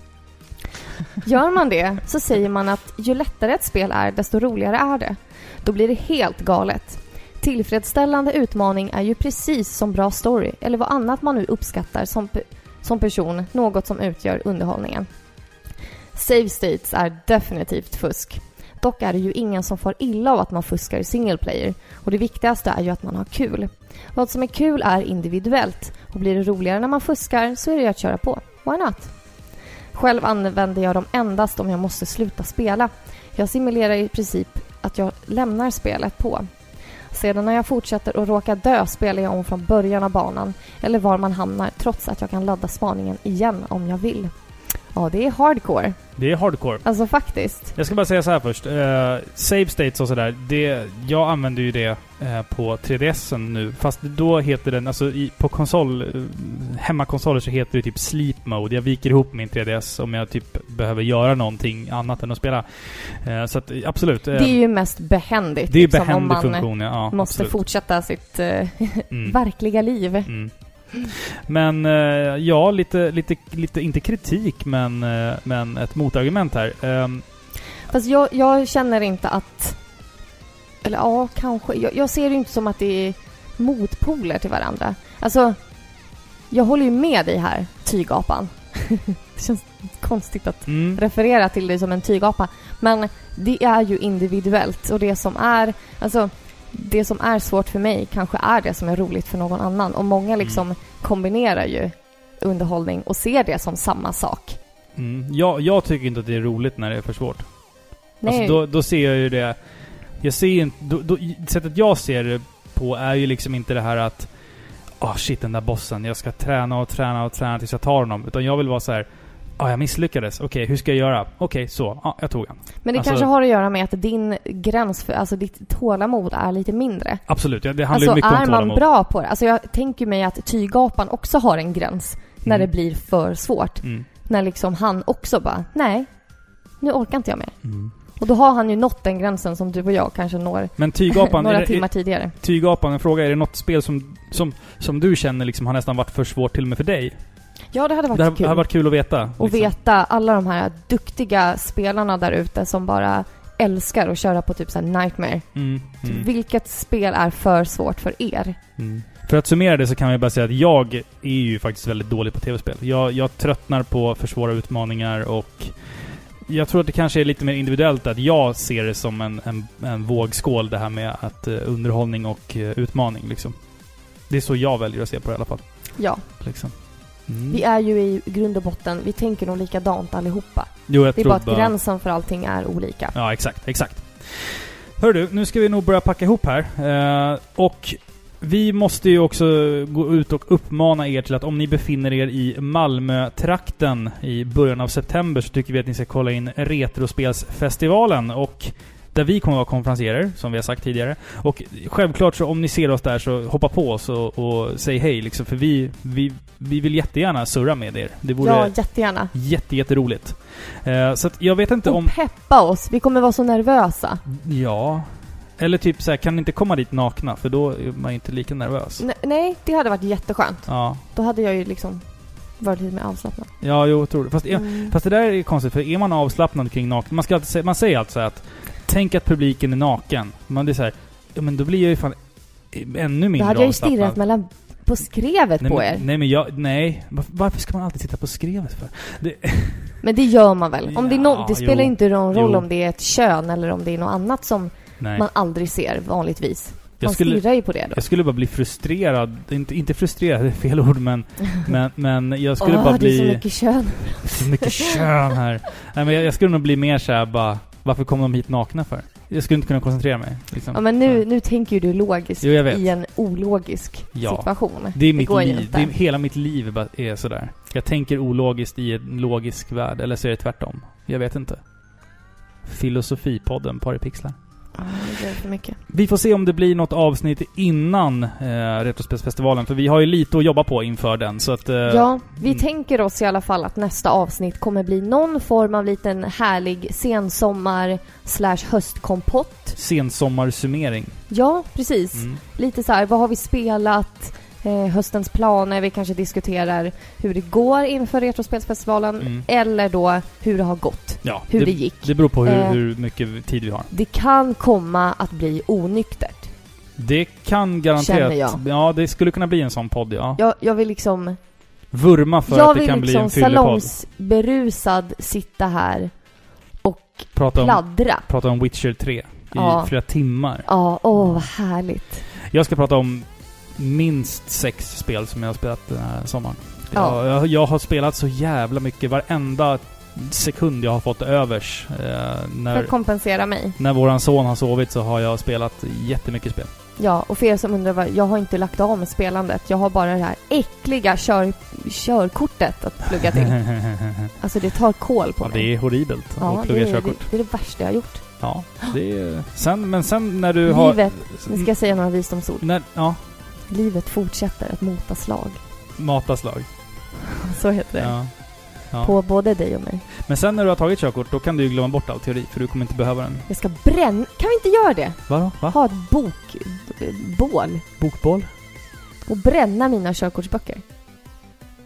Gör man det så säger man att ju lättare ett spel är, desto roligare är det. Då blir det helt galet. Tillfredsställande utmaning är ju precis som bra story, eller vad annat man nu uppskattar som, pe- som person, något som utgör underhållningen. Save states är definitivt fusk. Dock är det ju ingen som får illa av att man fuskar i single player och det viktigaste är ju att man har kul. Vad som är kul är individuellt och blir det roligare när man fuskar så är det ju att köra på. Why not? Själv använder jag dem endast om jag måste sluta spela. Jag simulerar i princip att jag lämnar spelet på. Sedan när jag fortsätter och råkar dö spelar jag om från början av banan eller var man hamnar trots att jag kan ladda spaningen igen om jag vill. Ja, det är hardcore. Det är hardcore. Alltså faktiskt. Jag ska bara säga så här först. Eh, save states och sådär. Det, jag använder ju det eh, på 3DSen nu. Fast då heter den, alltså i, på konsol, eh, hemmakonsoler så heter det typ sleep mode. Jag viker ihop min 3DS om jag typ behöver göra någonting annat än att spela. Eh, så att absolut. Eh, Det är ju mest behändigt. det är ju liksom, om behändig man funktion, ja. ja måste absolut. fortsätta sitt eh, Mm. verkliga liv. Mm. Men eh, ja, lite, lite, lite, inte kritik, men, eh, men ett motargument här. Ehm, Fast jag, jag känner inte att... Eller ja, kanske. Jag, jag ser det inte som att det är motpoler till varandra. Alltså, jag håller ju med dig här, tygapan. det känns konstigt att mm, referera till dig som en tygapa. Men det är ju individuellt och det som är... Alltså, det som är svårt för mig kanske är det som är roligt för någon annan. Och många liksom kombinerar ju underhållning och ser det som samma sak. mm. Jag, jag tycker inte att det är roligt när det är för svårt. Nej, Alltså då, då ser jag ju det... Jag ser inte... Då, då, sättet jag ser det på är ju liksom inte det här att... Ah shit, den där bossen. Jag ska träna och träna och träna tills jag tar honom. Utan jag vill vara så här. Ah, jag misslyckades. Okej, hur ska jag göra? Okej, så. Ja, jag tog han. Men det Alltså- kanske har att göra med att din gräns för, alltså ditt tålamod är lite mindre. Absolut, det handlar Alltså mycket om är man tålamod. bra på det. Alltså jag tänker mig att tygapan också har en gräns när Mm. det blir för svårt. Mm. När liksom han också bara, nej, nu orkar inte jag mer. Mm. Och då har han ju nått den gränsen som du och jag kanske når Men tygapan, några är, det- timmar tidigare. tygapan, en fråga. Är det något spel som, som, som du känner liksom har nästan varit för svårt till och med för dig? Ja, det hade varit Det har, kul. har varit kul att veta. Och liksom. veta alla de här duktiga spelarna där ute som bara älskar att köra på typ så här Nightmare. Mm, mm, Vilket spel är för svårt för er? mm. För att summera det så kan vi bara säga att jag är ju faktiskt väldigt dålig på tv-spel. Jag, jag tröttnar på för svåra utmaningar och jag tror att det kanske är lite mer individuellt att jag ser det som en, en, en vågskål det här med att uh, underhållning och uh, utmaning liksom. Det är så jag väljer att se på det i alla fall. Ja. Liksom. Mm. Vi är ju i grund och botten, vi tänker nog likadant allihopa. Jo, jag Det är bara att gränsen för allting är olika. Ja, exakt, exakt. Hör du, nu ska vi nog börja packa ihop här. Eh, och vi måste ju också gå ut och uppmana er till att om ni befinner er i Malmö-trakten i början av september så tycker vi att ni ska kolla in Retrospelsfestivalen och där vi kommer att vara konferencierer, som vi har sagt tidigare. Och självklart så om ni ser oss där så hoppa på oss och, och säg hej liksom, för vi, vi, vi vill jättegärna surra med er. Det vore Ja, jättegärna. jätte, jätteroligt. Eh, så att jag vet inte Och om... peppa oss, vi kommer vara så nervösa. Ja. Eller typ så här, kan ni inte komma dit nakna? För då är man ju inte lika nervös. Ne- nej, det hade varit jätteskönt. Ja. Då hade jag ju liksom varit lite mer avslappnad. Ja, jo, jag tror det. Fast, Mm. fast det där är konstigt, för är man avslappnad kring naken... Man, ska alltid säga, man säger alltid så att Tänk att publiken är naken. Man det är så här, ja men då blir jag ju fan ännu Då mindre hade jag ju stirrat mellan på skrevet nej, på men, er. nej men jag, nej. Varför, ska man alltid titta på skrevet för? Det, Men det gör man väl? Om det, är Ja, no- det spelar jo. inte någon roll Jo. om det är ett kön eller om det är något annat som nej. man aldrig ser vanligtvis. Man jag, skulle, stirrar ju på det då. jag skulle bara bli frustrerad. Inte, inte frustrerad, det är fel ord, men, men, men jag skulle Åh, bara det bli... är så mycket kön. Så mycket kön här. Nej, men jag, jag skulle nog bli mer såhär bara, varför kom de hit nakna för? Jag skulle inte kunna koncentrera mig. Liksom. Ja, men nu, nu tänker ju du logiskt Jo, i en ologisk Ja. situation. Det är mitt ju liv. Det är, hela mitt liv är sådär. Jag tänker ologiskt i en logisk värld, eller så är det tvärtom. Jag vet inte. Filosofipodden, Paripixlar. Ja, det för mycket. Vi får se om det blir något avsnitt innan eh, Retrospelsfestivalen, för vi har ju lite att jobba på inför den, så att... Eh, Ja, vi mm. tänker oss i alla fall att nästa avsnitt kommer bli någon form av liten härlig sensommar slash höstkompott. Sensommarsummering. Ja, precis. Mm. Lite så här, vad har vi spelat? Eh, höstens planer, vi kanske diskuterar hur det går inför Retrospelsfestivalen. Mm. Eller då hur det har gått. Ja, Hur det, det, gick. det beror på hur, Eh. hur mycket tid vi har. Det kan komma att bli onyktert. Det kan garanterat... Känner jag. Ja, det skulle kunna bli en sån podd, ja. Jag, jag vill liksom... Vurma för jag att det vill kan bli liksom en fyllepodd. salongsberusad sitta här och Prata om, pladdra. prata om Witcher 3 i Ja. flera timmar. Ja, åh vad härligt. Jag ska prata om minst sex spel som jag har spelat den här sommaren. Ja. Jag, jag, har spelat så jävla mycket. Varenda sekund jag har fått övers. Eh, För när, att kompensera mig. när våran son har sovit så har jag spelat jättemycket spel. Ja, och för er som undrar, jag har inte lagt av med spelandet. Jag har bara det här äckliga kör, körkortet att plugga till. Alltså det tar kål på ja, mig. det är horribelt Ja, att det, plugga är, det, körkort. det är det värsta jag har gjort. Ja, det är... Sen, men sen när du har... Livet, nu ska jag säga några visdomsord. När, ja, Livet fortsätter att mota slag. mataslag. Så heter det. Ja. Ja. På både dig och mig. Men sen när du har tagit körkort, då kan du ju glömma bort all teori, för du kommer inte behöva den. Jag ska bränna... Kan vi inte göra det? Vadå? Va? Ha ett bok... bål. Bokboll? Och bränna mina körkortsböcker.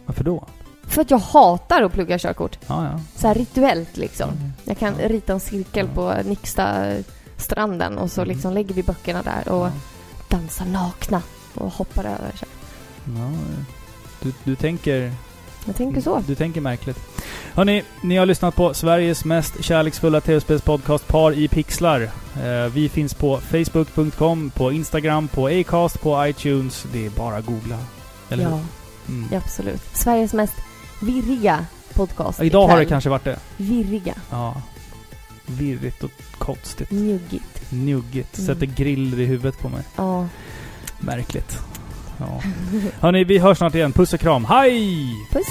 Varför då? För att jag hatar att plugga körkort. Ja, ja. Så här rituellt liksom. Mm. Jag kan Ja. rita en cirkel Ja. på Nixta stranden och så Mm. liksom lägger vi böckerna där och dansar nakna och hoppar över. Så. Ja, du, du tänker... Jag tänker så. Du tänker märkligt. Hörni, ni har lyssnat på Sveriges mest kärleksfulla tv-spelspodcast Par i pixlar. Eh, vi finns på Facebook.com, på Instagram, på Acast, på iTunes. Det är bara att googla. Eller Ja, hur? Mm. ja, absolut. Sveriges mest virriga podcast Idag har det ikväll. kanske varit det. Virriga. Ja. Virrigt och konstigt. Njuggigt. Njuggigt. Mm. Sätter grill i huvudet på mig. Ja. Märkligt. Ja. Hörni, vi hörs snart igen. Puss och kram. Hej! Puss.